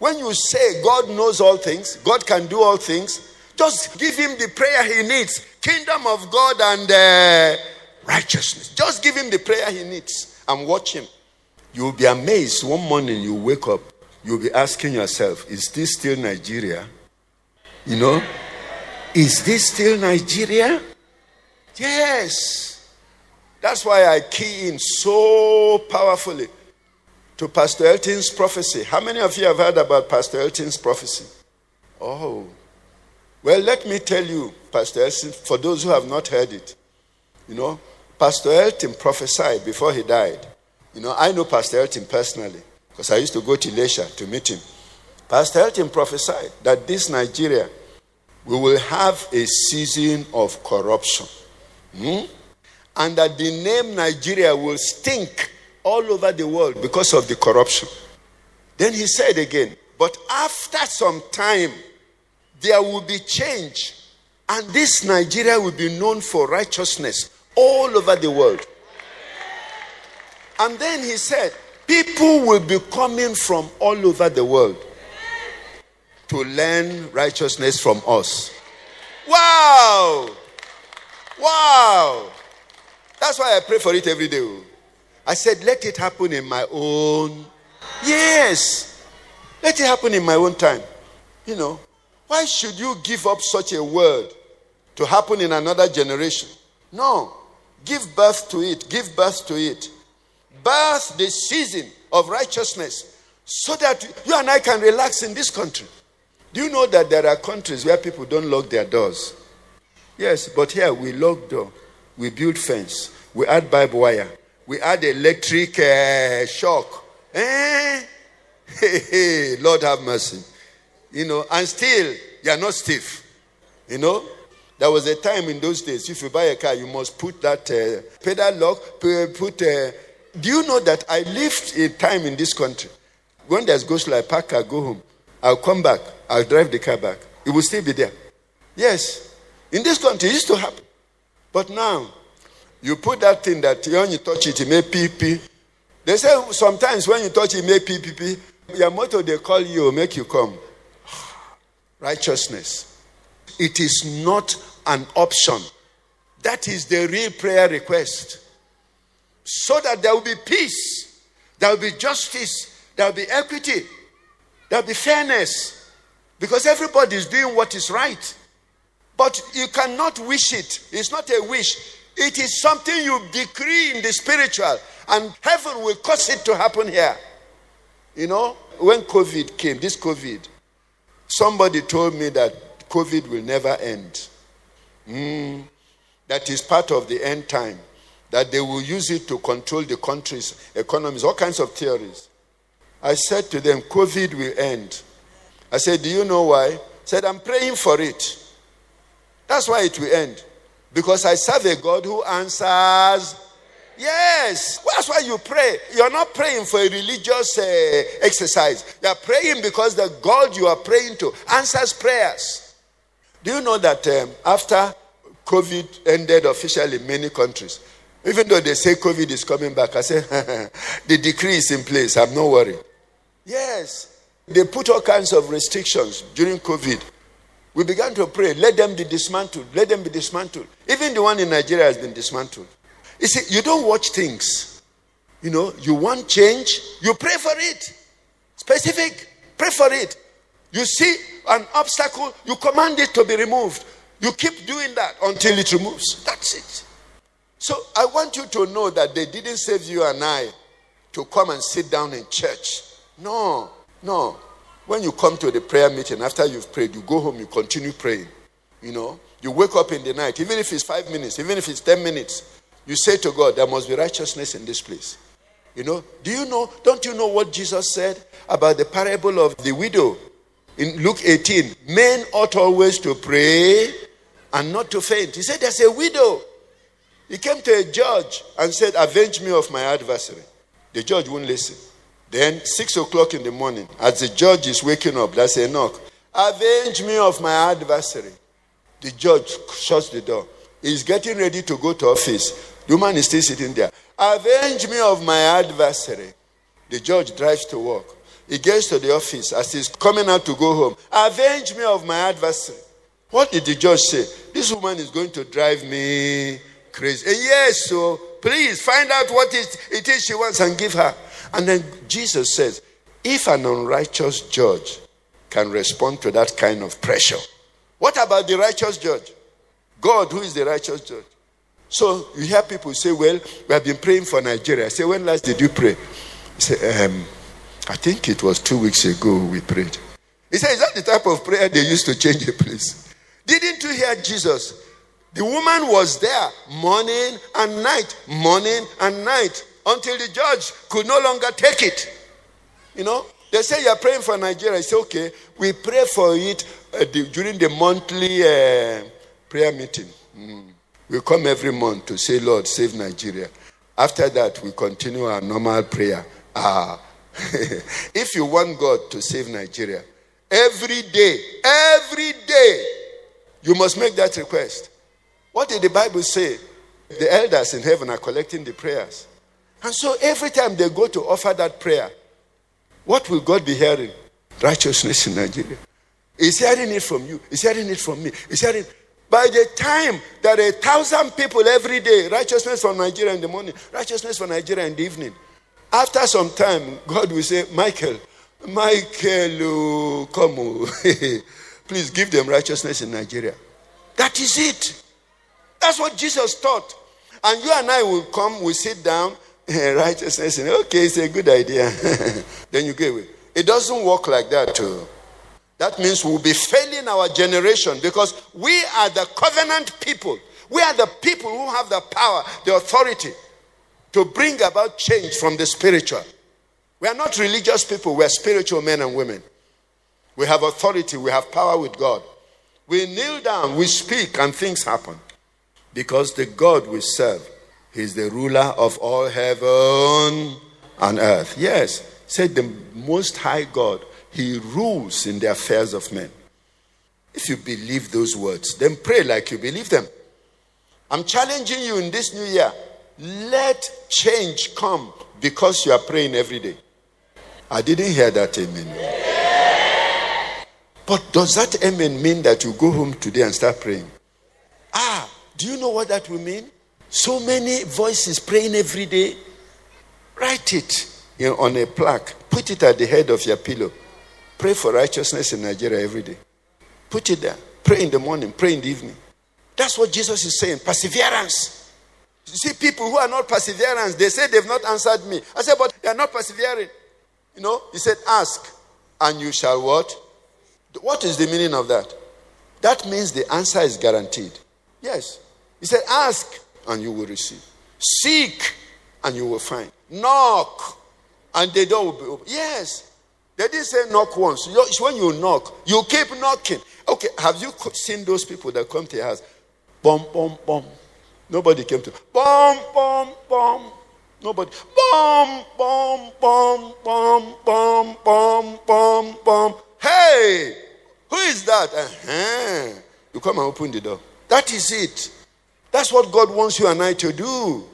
When you say God knows all things, God can do all things, just give him the prayer he needs kingdom of God and uh, righteousness. Just give him the prayer he needs and watch him. You'll be amazed one morning you wake up, you'll be asking yourself, Is this still Nigeria? You know? Is this still Nigeria? Yes. That's why I key in so powerfully to Pastor Elton's prophecy. How many of you have heard about Pastor Elton's prophecy? Oh. Well, let me tell you, Pastor Elton, for those who have not heard it. You know, Pastor Elton prophesied before he died. You know, I know Pastor Elton personally because I used to go to Ilesha to meet him. Pastor Elton prophesied that this Nigeria, we will have a season of corruption. Hmm? And that the name Nigeria will stink all over the world because of the corruption. Then he said again, But after some time, there will be change. And this Nigeria will be known for righteousness all over the world. And then he said, People will be coming from all over the world to learn righteousness from us. Wow! Wow! That's why I pray for it every day. Oh. I said, let it happen in my own. Yes. Let it happen in my own time. You know, why should you give up such a word to happen in another generation? No. Give birth to it. Give birth to it. Birth the season of righteousness so that you and I can relax in this country. Do you know that there are countries where people don't lock their doors? Yes, but here we lock door, we build fence, we add barbed wire, we add electric uh, shock. Eh? Hey, hey, Lord have mercy. You know, and still you are not stiff. You know, there was a time in those days, if you buy a car, you must put that uh, pedal lock, put. Uh, do you know that I lived a time in this country? When there's slow, I park, I go home. I'll come back. I'll drive the car back. It will still be there. Yes. In this country, it used to happen. But now, you put that thing that when you touch it, it may pee pee. They say sometimes when you touch it, it may pee pee pee. Your motto, they call you, make you come. Righteousness. It is not an option. That is the real prayer request. So that there will be peace, there will be justice, there will be equity, There'll be fairness because everybody is doing what is right. But you cannot wish it. It's not a wish. It is something you decree in the spiritual, and heaven will cause it to happen here. You know, when COVID came, this COVID, somebody told me that COVID will never end. Mm, that is part of the end time. That they will use it to control the country's economies, all kinds of theories. I said to them, COVID will end. I said, Do you know why? I said, I'm praying for it. That's why it will end. Because I serve a God who answers. Yes, that's why you pray. You're not praying for a religious uh, exercise. You're praying because the God you are praying to answers prayers. Do you know that um, after COVID ended officially in many countries, even though they say COVID is coming back, I say the decree is in place. I'm not worried. Yes. They put all kinds of restrictions during COVID. We began to pray, let them be dismantled, let them be dismantled. Even the one in Nigeria has been dismantled. You see, you don't watch things. You know, you want change, you pray for it. Specific, pray for it. You see an obstacle, you command it to be removed. You keep doing that until it removes. That's it. So I want you to know that they didn't save you and I to come and sit down in church no, no. When you come to the prayer meeting, after you've prayed, you go home, you continue praying. You know, you wake up in the night, even if it's five minutes, even if it's 10 minutes, you say to God, There must be righteousness in this place. You know, do you know, don't you know what Jesus said about the parable of the widow in Luke 18? Men ought always to pray and not to faint. He said, There's a widow. He came to a judge and said, Avenge me of my adversary. The judge wouldn't listen. Then, six o'clock in the morning, as the judge is waking up, there's a knock. Avenge me of my adversary. The judge shuts the door. He's getting ready to go to office. The woman is still sitting there. Avenge me of my adversary. The judge drives to work. He gets to the office as he's coming out to go home. Avenge me of my adversary. What did the judge say? This woman is going to drive me crazy. And yes, so please find out what it is she wants and give her. And then Jesus says, if an unrighteous judge can respond to that kind of pressure, what about the righteous judge? God, who is the righteous judge? So you hear people say, Well, we have been praying for Nigeria. I say, When last did you pray? He um, I think it was two weeks ago we prayed. He said, Is that the type of prayer they used to change a place? Didn't you hear Jesus? The woman was there morning and night, morning and night until the judge could no longer take it. You know, they say you're praying for Nigeria. I say, okay, we pray for it uh, the, during the monthly uh, prayer meeting. Mm. We come every month to say, Lord, save Nigeria. After that, we continue our normal prayer. Ah, if you want God to save Nigeria, every day, every day, you must make that request. What did the Bible say? The elders in heaven are collecting the prayers. And so every time they go to offer that prayer, what will God be hearing? Righteousness in Nigeria. He's hearing it from you. He's hearing it from me. He's hearing. By the time are a thousand people every day, righteousness for Nigeria in the morning, righteousness for Nigeria in the evening. After some time, God will say, Michael, Michael, oh, come, oh. please give them righteousness in Nigeria. That is it. That's what Jesus taught. And you and I will come, we sit down, righteousness, okay, it's a good idea. then you go away. It doesn't work like that, too. That means we'll be failing our generation because we are the covenant people. We are the people who have the power, the authority to bring about change from the spiritual. We are not religious people, we are spiritual men and women. We have authority, we have power with God. We kneel down, we speak, and things happen. Because the God we serve, He's the ruler of all heaven and earth. Yes, said the Most High God, He rules in the affairs of men. If you believe those words, then pray like you believe them. I'm challenging you in this new year. Let change come because you are praying every day. I didn't hear that amen. But does that amen mean that you go home today and start praying? Ah, do you know what that will mean? So many voices praying every day. Write it on a plaque. Put it at the head of your pillow. Pray for righteousness in Nigeria every day. Put it there. Pray in the morning, pray in the evening. That's what Jesus is saying. Perseverance. You see, people who are not perseverance, they say they've not answered me. I said, but they are not persevering. You know, he said, ask and you shall what? What is the meaning of that? That means the answer is guaranteed. Yes. He said, ask and you will receive. Seek and you will find. Knock and the door will be open. Yes. They didn't say knock once. When you knock, you keep knocking. Okay, have you seen those people that come to your house? Bum, bum, bum. Nobody came to. Bum, bum, bum. Nobody. Bum, bum, bum, bum, bum, bum, bum, bum. Hey, who is that? Uh-huh. You come and open the door. That is it. That's what God wants you and I to do.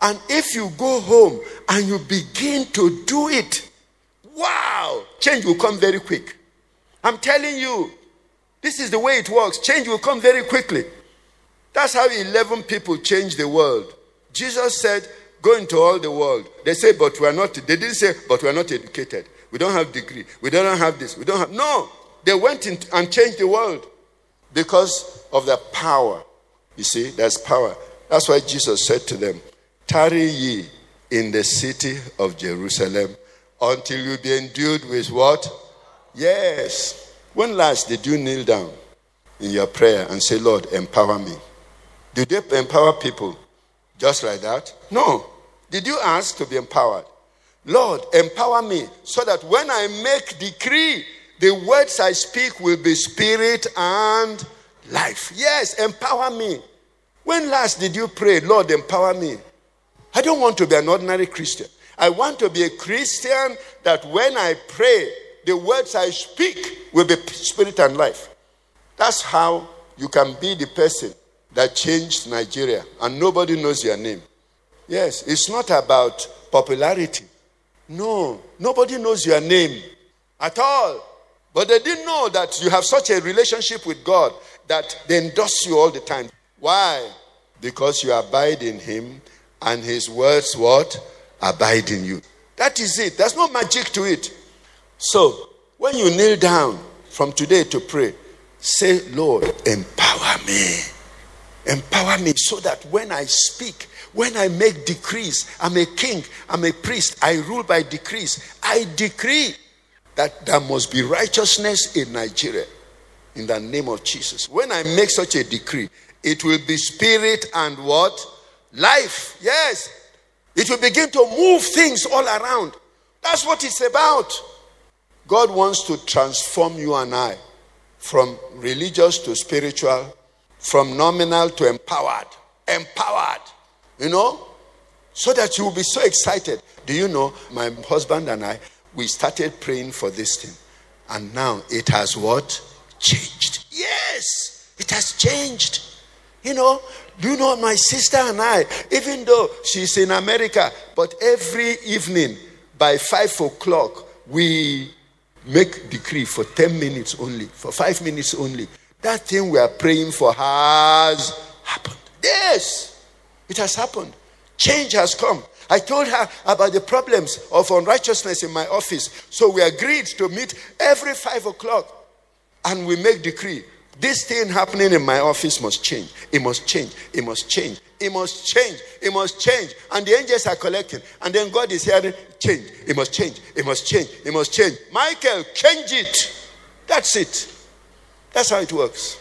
And if you go home and you begin to do it, wow, change will come very quick. I'm telling you, this is the way it works. Change will come very quickly. That's how 11 people changed the world. Jesus said, Go into all the world. They say, But we are not, they didn't say, But we are not educated. We don't have degree. We don't have this. We don't have. No. They went in and changed the world because of the power you see, there's power. That's why Jesus said to them, Tarry ye in the city of Jerusalem until you be endued with what? Yes. When last did you kneel down in your prayer and say, Lord, empower me? Did they empower people just like that? No. Did you ask to be empowered? Lord, empower me so that when I make decree, the words I speak will be spirit and life. Yes, empower me. When last did you pray, Lord, empower me? I don't want to be an ordinary Christian. I want to be a Christian that when I pray, the words I speak will be spirit and life. That's how you can be the person that changed Nigeria and nobody knows your name. Yes, it's not about popularity. No, nobody knows your name at all. But they didn't know that you have such a relationship with God that they endorse you all the time. Why? Because you abide in Him and His words what? Abide in you. That is it. There's no magic to it. So, when you kneel down from today to pray, say, Lord, empower me. Empower me so that when I speak, when I make decrees, I'm a king, I'm a priest, I rule by decrees. I decree that there must be righteousness in Nigeria in the name of Jesus. When I make such a decree, it will be spirit and what? Life. Yes. It will begin to move things all around. That's what it's about. God wants to transform you and I from religious to spiritual, from nominal to empowered. Empowered. You know? So that you will be so excited. Do you know, my husband and I, we started praying for this thing. And now it has what? Changed. Yes, it has changed. You know, do you know my sister and I, even though she's in America, but every evening by five o'clock, we make decree for 10 minutes only, for five minutes only. That thing we are praying for has happened. Yes, it has happened. Change has come. I told her about the problems of unrighteousness in my office. So we agreed to meet every five o'clock and we make decree. This thing happening in my office must change. It must change. It must change. It must change. It must change. And the angels are collecting. And then God is hearing, change. It must change. It must change. It must change. Michael, change it. That's it. That's how it works.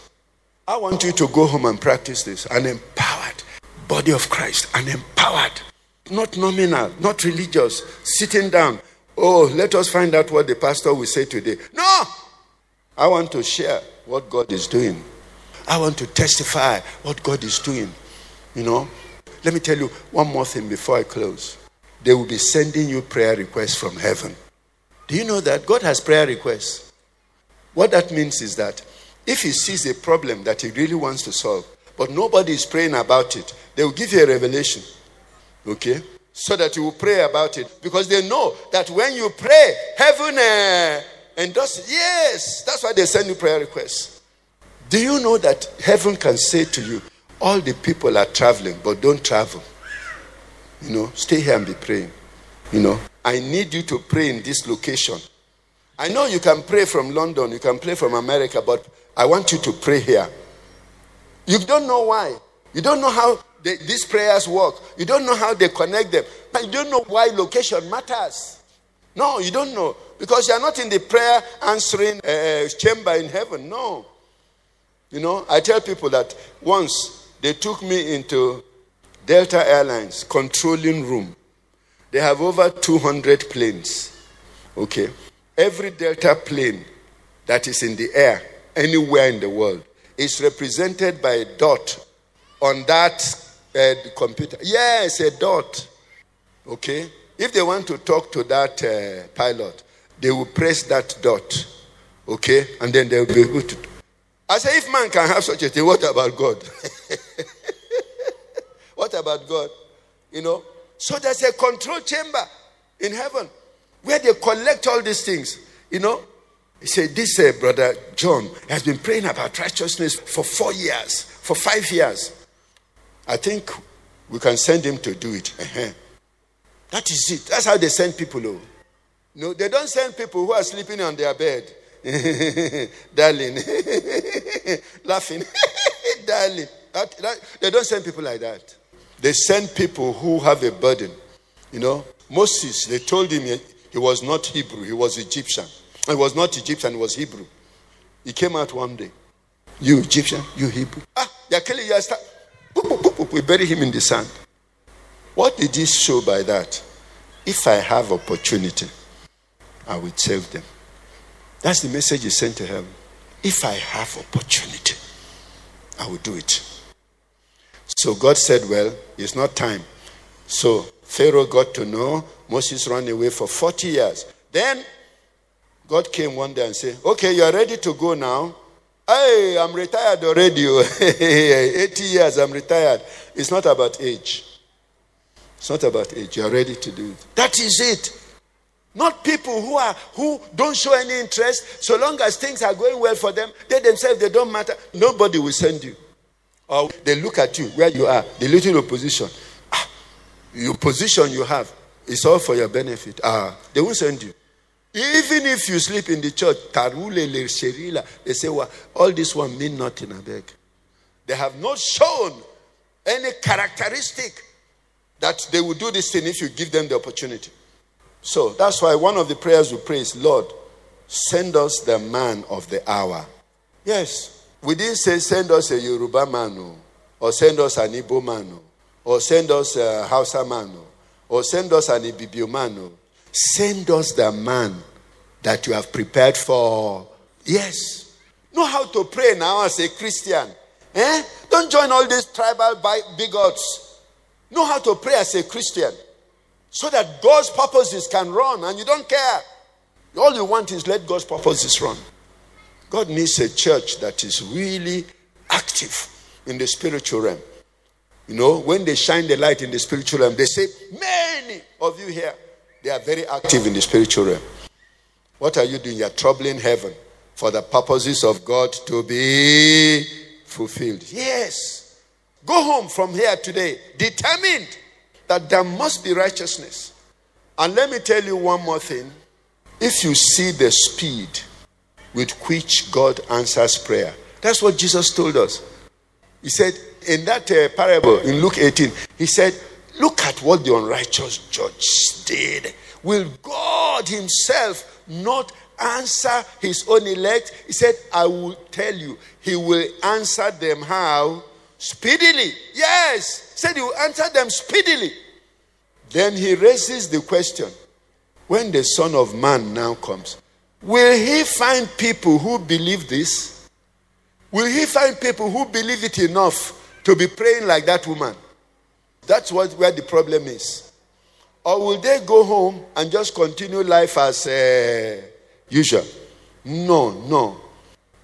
I want you to go home and practice this. An empowered body of Christ. An empowered, not nominal, not religious, sitting down. Oh, let us find out what the pastor will say today. No! I want to share what God is doing. I want to testify what God is doing. You know, let me tell you one more thing before I close. They will be sending you prayer requests from heaven. Do you know that God has prayer requests? What that means is that if He sees a problem that He really wants to solve, but nobody is praying about it, they will give you a revelation. Okay? So that you will pray about it. Because they know that when you pray, heaven uh, endorses. Yes, that's why they send you prayer requests. Do you know that heaven can say to you, all the people are traveling, but don't travel. You know, stay here and be praying. You know, I need you to pray in this location. I know you can pray from London, you can pray from America, but I want you to pray here. You don't know why. You don't know how they, these prayers work. You don't know how they connect them. But you don't know why location matters. No, you don't know. Because you are not in the prayer answering uh, chamber in heaven. No. You know, I tell people that once they took me into Delta Airlines controlling room. They have over 200 planes. Okay. Every Delta plane that is in the air anywhere in the world is represented by a dot on that uh, computer. Yes, a dot. Okay. If they want to talk to that uh, pilot, they will press that dot. Okay. And then they will be able to. I say, if man can have such a thing, what about God? what about God? You know? So there's a control chamber in heaven where they collect all these things. You know? He said, This uh, brother John has been praying about righteousness for four years, for five years. I think we can send him to do it. Uh-huh. That is it. That's how they send people. Oh. No, they don't send people who are sleeping on their bed. darling, laughing, darling. That, that, they don't send people like that. They send people who have a burden. You know, Moses, they told him he, was not Hebrew, he was Egyptian. He was not Egyptian, he was Hebrew. He came out one day. You Egyptian, you Hebrew. Ah, they're killing you. We bury him in the sand. What did he show by that? If I have opportunity, I will save them. That's the message he sent to him. If I have opportunity, I will do it. So God said, Well, it's not time. So Pharaoh got to know Moses ran away for 40 years. Then God came one day and said, Okay, you're ready to go now. Hey, I'm retired already. 80 years, I'm retired. It's not about age. It's not about age. You're ready to do it. That is it. Not people who are who don't show any interest. So long as things are going well for them, they themselves they don't matter. Nobody will send you. Or they look at you where you are, the little opposition. Ah, your position you have is all for your benefit. Ah, they won't send you. Even if you sleep in the church, they say, well, all this one mean nothing, I beg. They have not shown any characteristic that they will do this thing if you give them the opportunity. So that's why one of the prayers we pray is, Lord, send us the man of the hour. Yes. We didn't say send us a Yoruba man oh, or send us an Igbo man oh, or send us a Hausa man oh, or send us an Ibibio man. Send us the man that you have prepared for. Yes. Know how to pray now as a Christian. Eh? Don't join all these tribal bigots. Know how to pray as a Christian so that God's purposes can run and you don't care. All you want is let God's purposes run. God needs a church that is really active in the spiritual realm. You know, when they shine the light in the spiritual realm, they say, Many of you here, they are very active in the spiritual realm. What are you doing? You're troubling heaven for the purposes of God to be fulfilled. Yes. Go home from here today, determined that there must be righteousness. And let me tell you one more thing. If you see the speed with which God answers prayer, that's what Jesus told us. He said in that uh, parable in Luke 18, he said, Look at what the unrighteous judge did. Will God Himself not answer His own elect? He said, I will tell you, He will answer them how? Speedily. Yes. Said He will answer them speedily. Then He raises the question when the Son of Man now comes, will He find people who believe this? Will He find people who believe it enough to be praying like that woman? That's what, where the problem is. Or will they go home and just continue life as uh, usual? No, no.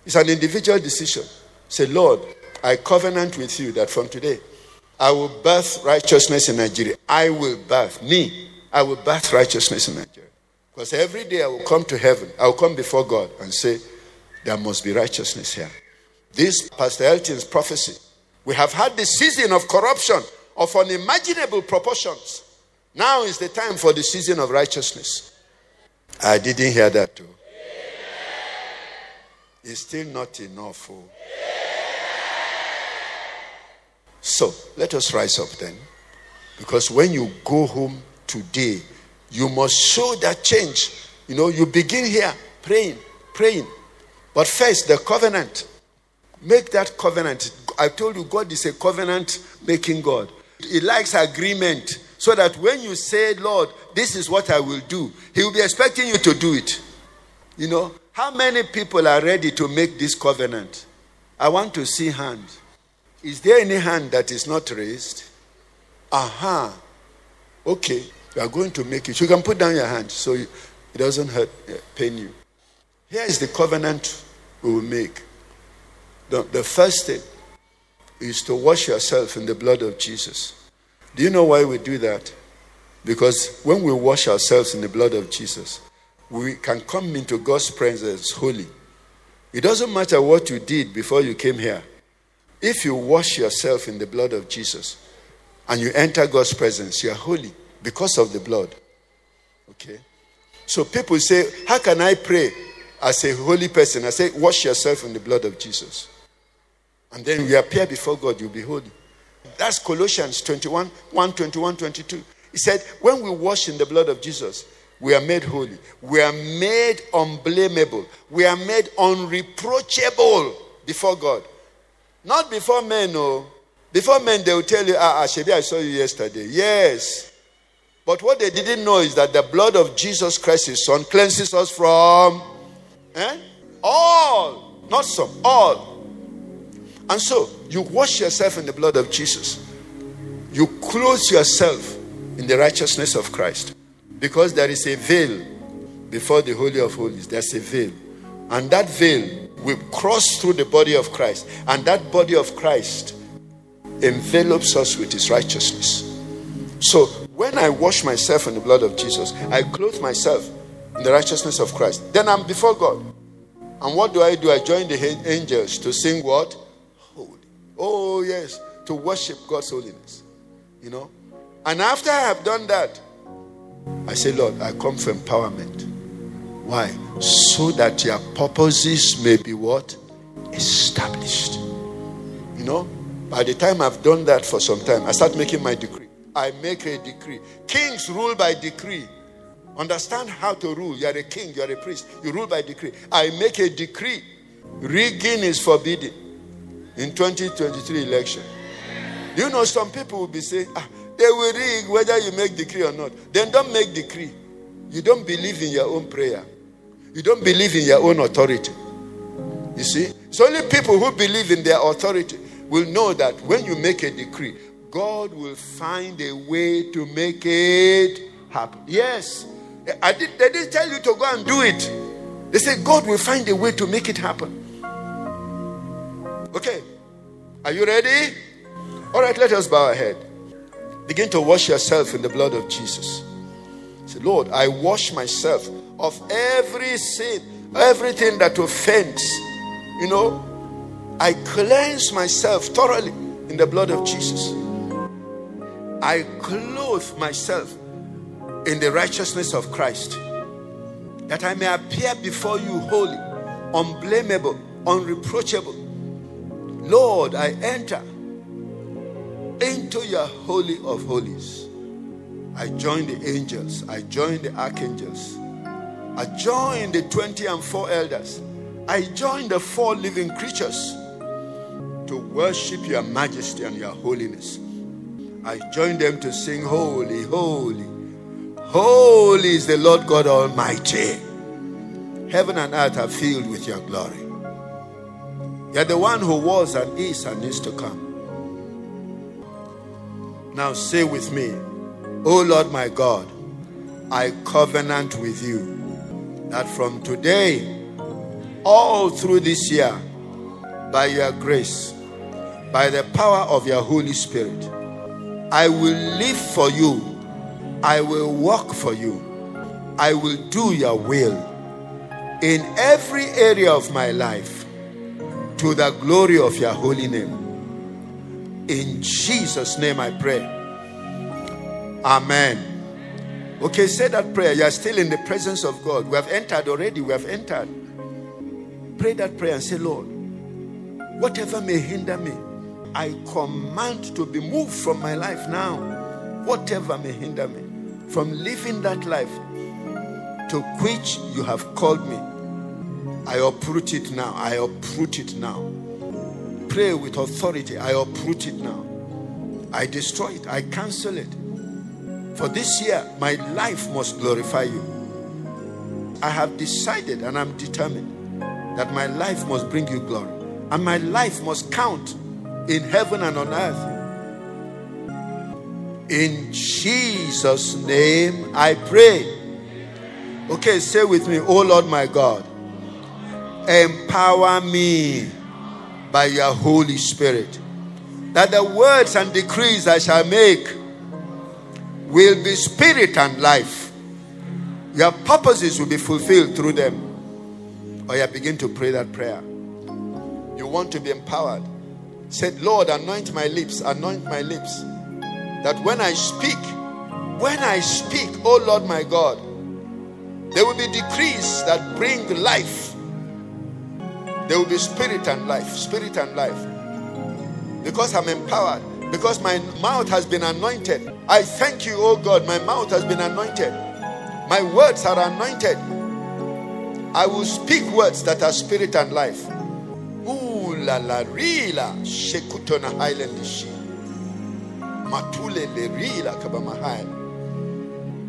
It's an individual decision. Say, Lord, I covenant with you that from today I will birth righteousness in Nigeria. I will birth, me, I will birth righteousness in Nigeria. Because every day I will come to heaven, I will come before God and say, there must be righteousness here. This Pastor Elton's prophecy. We have had the season of corruption of unimaginable proportions. Now is the time for the season of righteousness. I didn't hear that too. It's still not enough. Oh. So let us rise up then. Because when you go home today, you must show that change. You know, you begin here praying, praying. But first, the covenant. Make that covenant. I told you, God is a covenant making God. He likes agreement so that when you say, Lord, this is what I will do, He will be expecting you to do it. You know, how many people are ready to make this covenant? I want to see hands. Is there any hand that is not raised? Aha. Uh-huh. Okay, you are going to make it. You can put down your hand so it doesn't hurt, uh, pain you. Here is the covenant we will make. The, the first thing is to wash yourself in the blood of Jesus. Do you know why we do that? Because when we wash ourselves in the blood of Jesus, we can come into God's presence holy. It doesn't matter what you did before you came here. If you wash yourself in the blood of Jesus and you enter God's presence, you are holy because of the blood. Okay? So people say, How can I pray as a holy person? I say, Wash yourself in the blood of Jesus. And then you appear before God, you'll be holy. That's Colossians 21 1 21 22. He said, When we wash in the blood of Jesus, we are made holy. We are made unblameable. We are made unreproachable before God. Not before men, no. Before men, they will tell you, Ah, Shebi, I saw you yesterday. Yes. But what they didn't know is that the blood of Jesus Christ, his son, cleanses us from eh? all, not some, all. And so you wash yourself in the blood of Jesus. You clothe yourself in the righteousness of Christ. Because there is a veil before the Holy of Holies. There's a veil. And that veil will cross through the body of Christ. And that body of Christ envelops us with his righteousness. So when I wash myself in the blood of Jesus, I clothe myself in the righteousness of Christ. Then I'm before God. And what do I do? I join the angels to sing what? Holy. Oh, yes, to worship God's holiness. You know? And after I have done that, I say, Lord, I come for empowerment. Why? So that your purposes may be what? Established. You know? By the time I've done that for some time, I start making my decree. I make a decree. Kings rule by decree. Understand how to rule. You are a king, you are a priest. You rule by decree. I make a decree. Rigging is forbidden in 2023 election. You know, some people will be saying, ah, they will rig whether you make decree or not. Then don't make decree. You don't believe in your own prayer. You don't believe in your own authority. You see? It's only people who believe in their authority will know that when you make a decree, God will find a way to make it happen. Yes. I did, they didn't tell you to go and do it. They said God will find a way to make it happen. Okay. Are you ready? All right, let us bow our head. Begin to wash yourself in the blood of Jesus. Say, Lord, I wash myself of every sin, everything that offends. You know, I cleanse myself thoroughly in the blood of Jesus. I clothe myself in the righteousness of Christ, that I may appear before you holy, unblameable, unreproachable. Lord, I enter into your holy of holies. I join the angels, I join the archangels, I join the 20 and 4 elders, I join the four living creatures to worship your majesty and your holiness. I join them to sing, Holy, Holy, Holy is the Lord God Almighty. Heaven and earth are filled with your glory. You're the one who was and is and is to come. Now say with me, O Lord my God, I covenant with you that from today, all through this year, by your grace, by the power of your Holy Spirit, I will live for you. I will work for you. I will do your will in every area of my life to the glory of your holy name. In Jesus' name I pray. Amen. Okay, say that prayer. You are still in the presence of God. We have entered already. We have entered. Pray that prayer and say, Lord, whatever may hinder me, I command to be moved from my life now. Whatever may hinder me from living that life to which you have called me, I uproot it now. I uproot it now. Pray with authority. I uproot it now. I destroy it. I cancel it. For this year, my life must glorify you. I have decided and I'm determined that my life must bring you glory. And my life must count in heaven and on earth. In Jesus' name I pray. Okay, say with me, Oh Lord my God, empower me by your Holy Spirit, that the words and decrees I shall make will be spirit and life. Your purposes will be fulfilled through them. Or you begin to pray that prayer. You want to be empowered. Said, Lord, anoint my lips, anoint my lips. That when I speak, when I speak, oh Lord my God, there will be decrees that bring life. There will be spirit and life, spirit and life. Because I'm empowered, because my mouth has been anointed. I thank you, oh God, my mouth has been anointed. My words are anointed. I will speak words that are spirit and life. Ooh la la rila shekutona highland. Matule le rila kabamahai.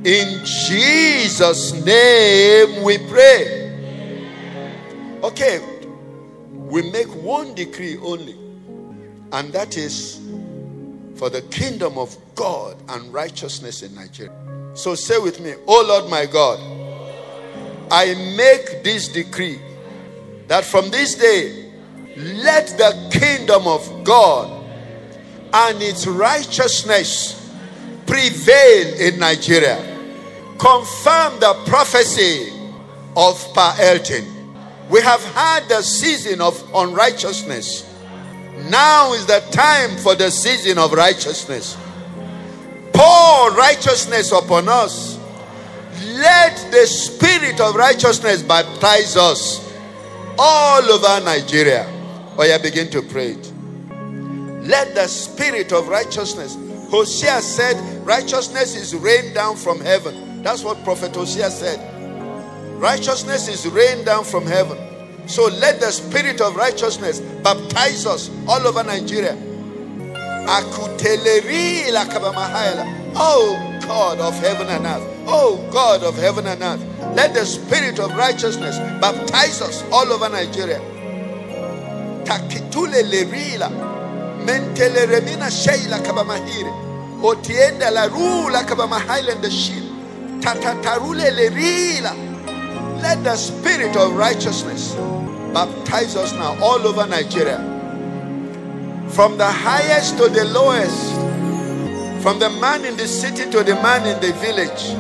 In Jesus' name we pray. Okay, we make one decree only, and that is for the kingdom of God and righteousness in Nigeria. So say with me, Oh Lord my God, I make this decree that from this day, let the kingdom of God and its righteousness prevail in Nigeria. Confirm the prophecy of Pa Elton. We have had the season of unrighteousness. Now is the time for the season of righteousness. Pour righteousness upon us. Let the spirit of righteousness baptize us all over Nigeria. Or you begin to pray it. Let the spirit of righteousness. Hosea said, Righteousness is rained down from heaven. That's what Prophet Hosea said. Righteousness is rained down from heaven. So let the spirit of righteousness baptize us all over Nigeria. Oh God of heaven and earth. Oh God of heaven and earth. Let the spirit of righteousness baptize us all over Nigeria. Takitule lerila. Mentele remina sheila kabamahire. Otienda la rula kabamahile the shil. Tatatarule le rila. Let the spirit of righteousness baptize us now all over Nigeria. From the highest to the lowest. From the man in the city to the man in the village.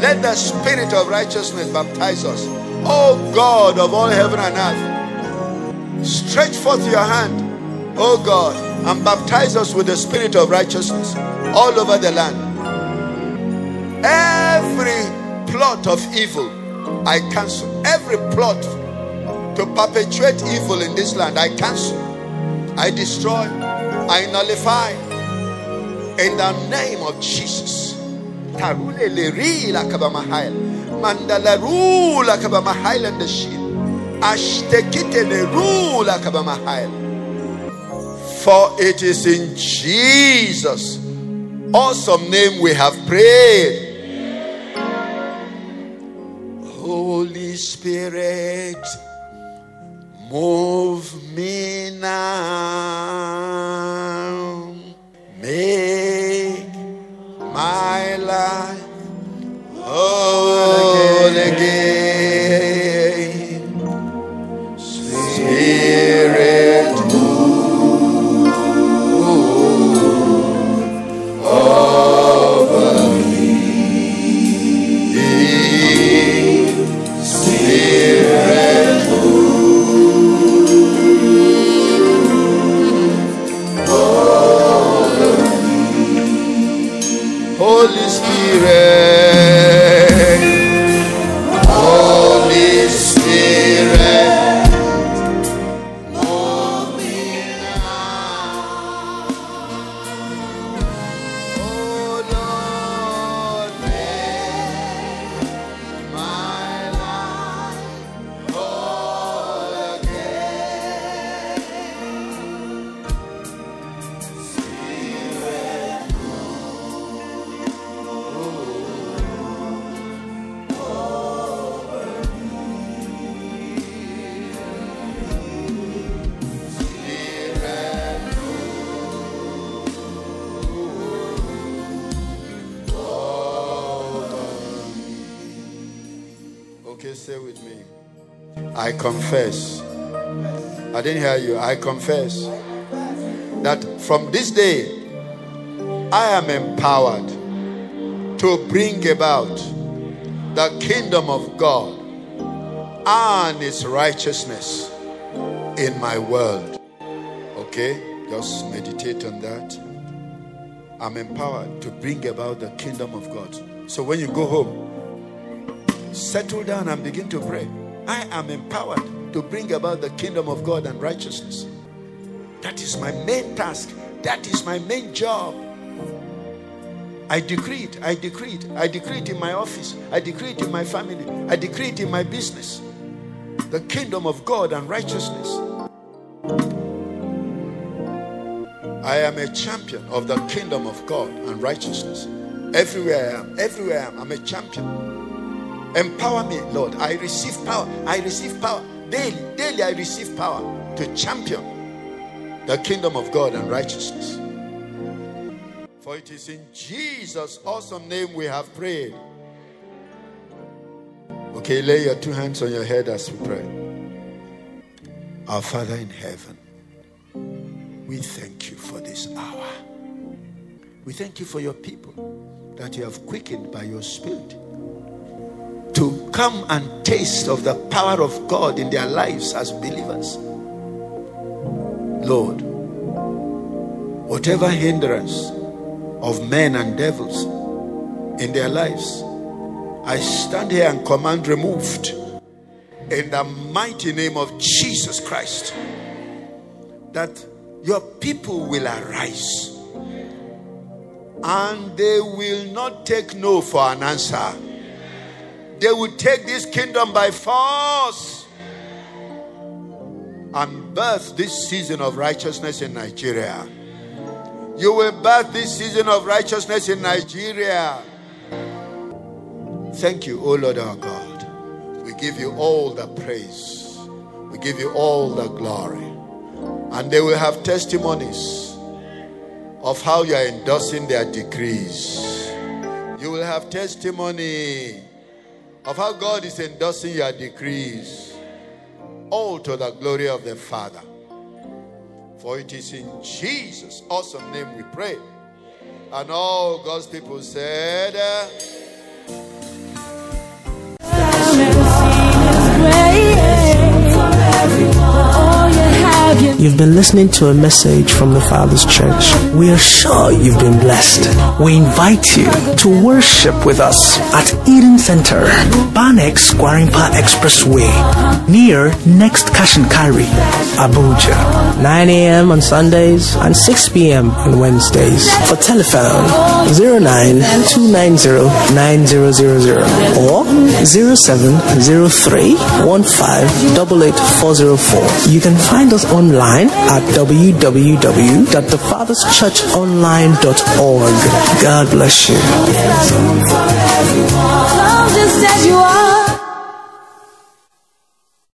Let the spirit of righteousness baptize us. Oh God of all heaven and earth, stretch forth your hand, oh God, and baptize us with the spirit of righteousness all over the land. Every plot of evil, I cancel. Every plot to perpetuate evil in this land, I cancel. I destroy. I nullify. In the name of Jesus. For it is in Jesus' awesome name we have prayed. Holy Spirit, move me now. Make my life whole again. I confess that from this day I am empowered to bring about the kingdom of God and its righteousness in my world. Okay? Just meditate on that. I'm empowered to bring about the kingdom of God. So when you go home, settle down and begin to pray. I am empowered to bring about the kingdom of God and righteousness. That is my main task. That is my main job. I decree it. I decree it. I decree it in my office. I decree it in my family. I decree it in my business. The kingdom of God and righteousness. I am a champion of the kingdom of God and righteousness. Everywhere I am, everywhere I am, I'm a champion. Empower me, Lord. I receive power. I receive power. Daily, daily, I receive power to champion the kingdom of God and righteousness. For it is in Jesus' awesome name we have prayed. Okay, lay your two hands on your head as we pray. Our Father in heaven, we thank you for this hour. We thank you for your people that you have quickened by your Spirit come and taste of the power of God in their lives as believers. Lord, whatever hindrance of men and devils in their lives, I stand here and command removed in the mighty name of Jesus Christ that your people will arise and they will not take no for an answer. They will take this kingdom by force and birth this season of righteousness in Nigeria. You will birth this season of righteousness in Nigeria. Thank you, O Lord our God. We give you all the praise, we give you all the glory. And they will have testimonies of how you are endorsing their decrees. You will have testimony of how God is endorsing your decrees. All to the glory of the Father. For it is in Jesus' awesome name we pray. And all God's people said, You've been listening to a message from the Father's Church. We are sure you've been blessed. We invite you to worship with us at Eden Center, Banex Gwarimpa Expressway, near Next Carry, Abuja. 9 a.m. on Sundays and 6 p.m. on Wednesdays. For telephone 09 or 0703 You can find us online at www.thefatherschurchonline.org. God bless you.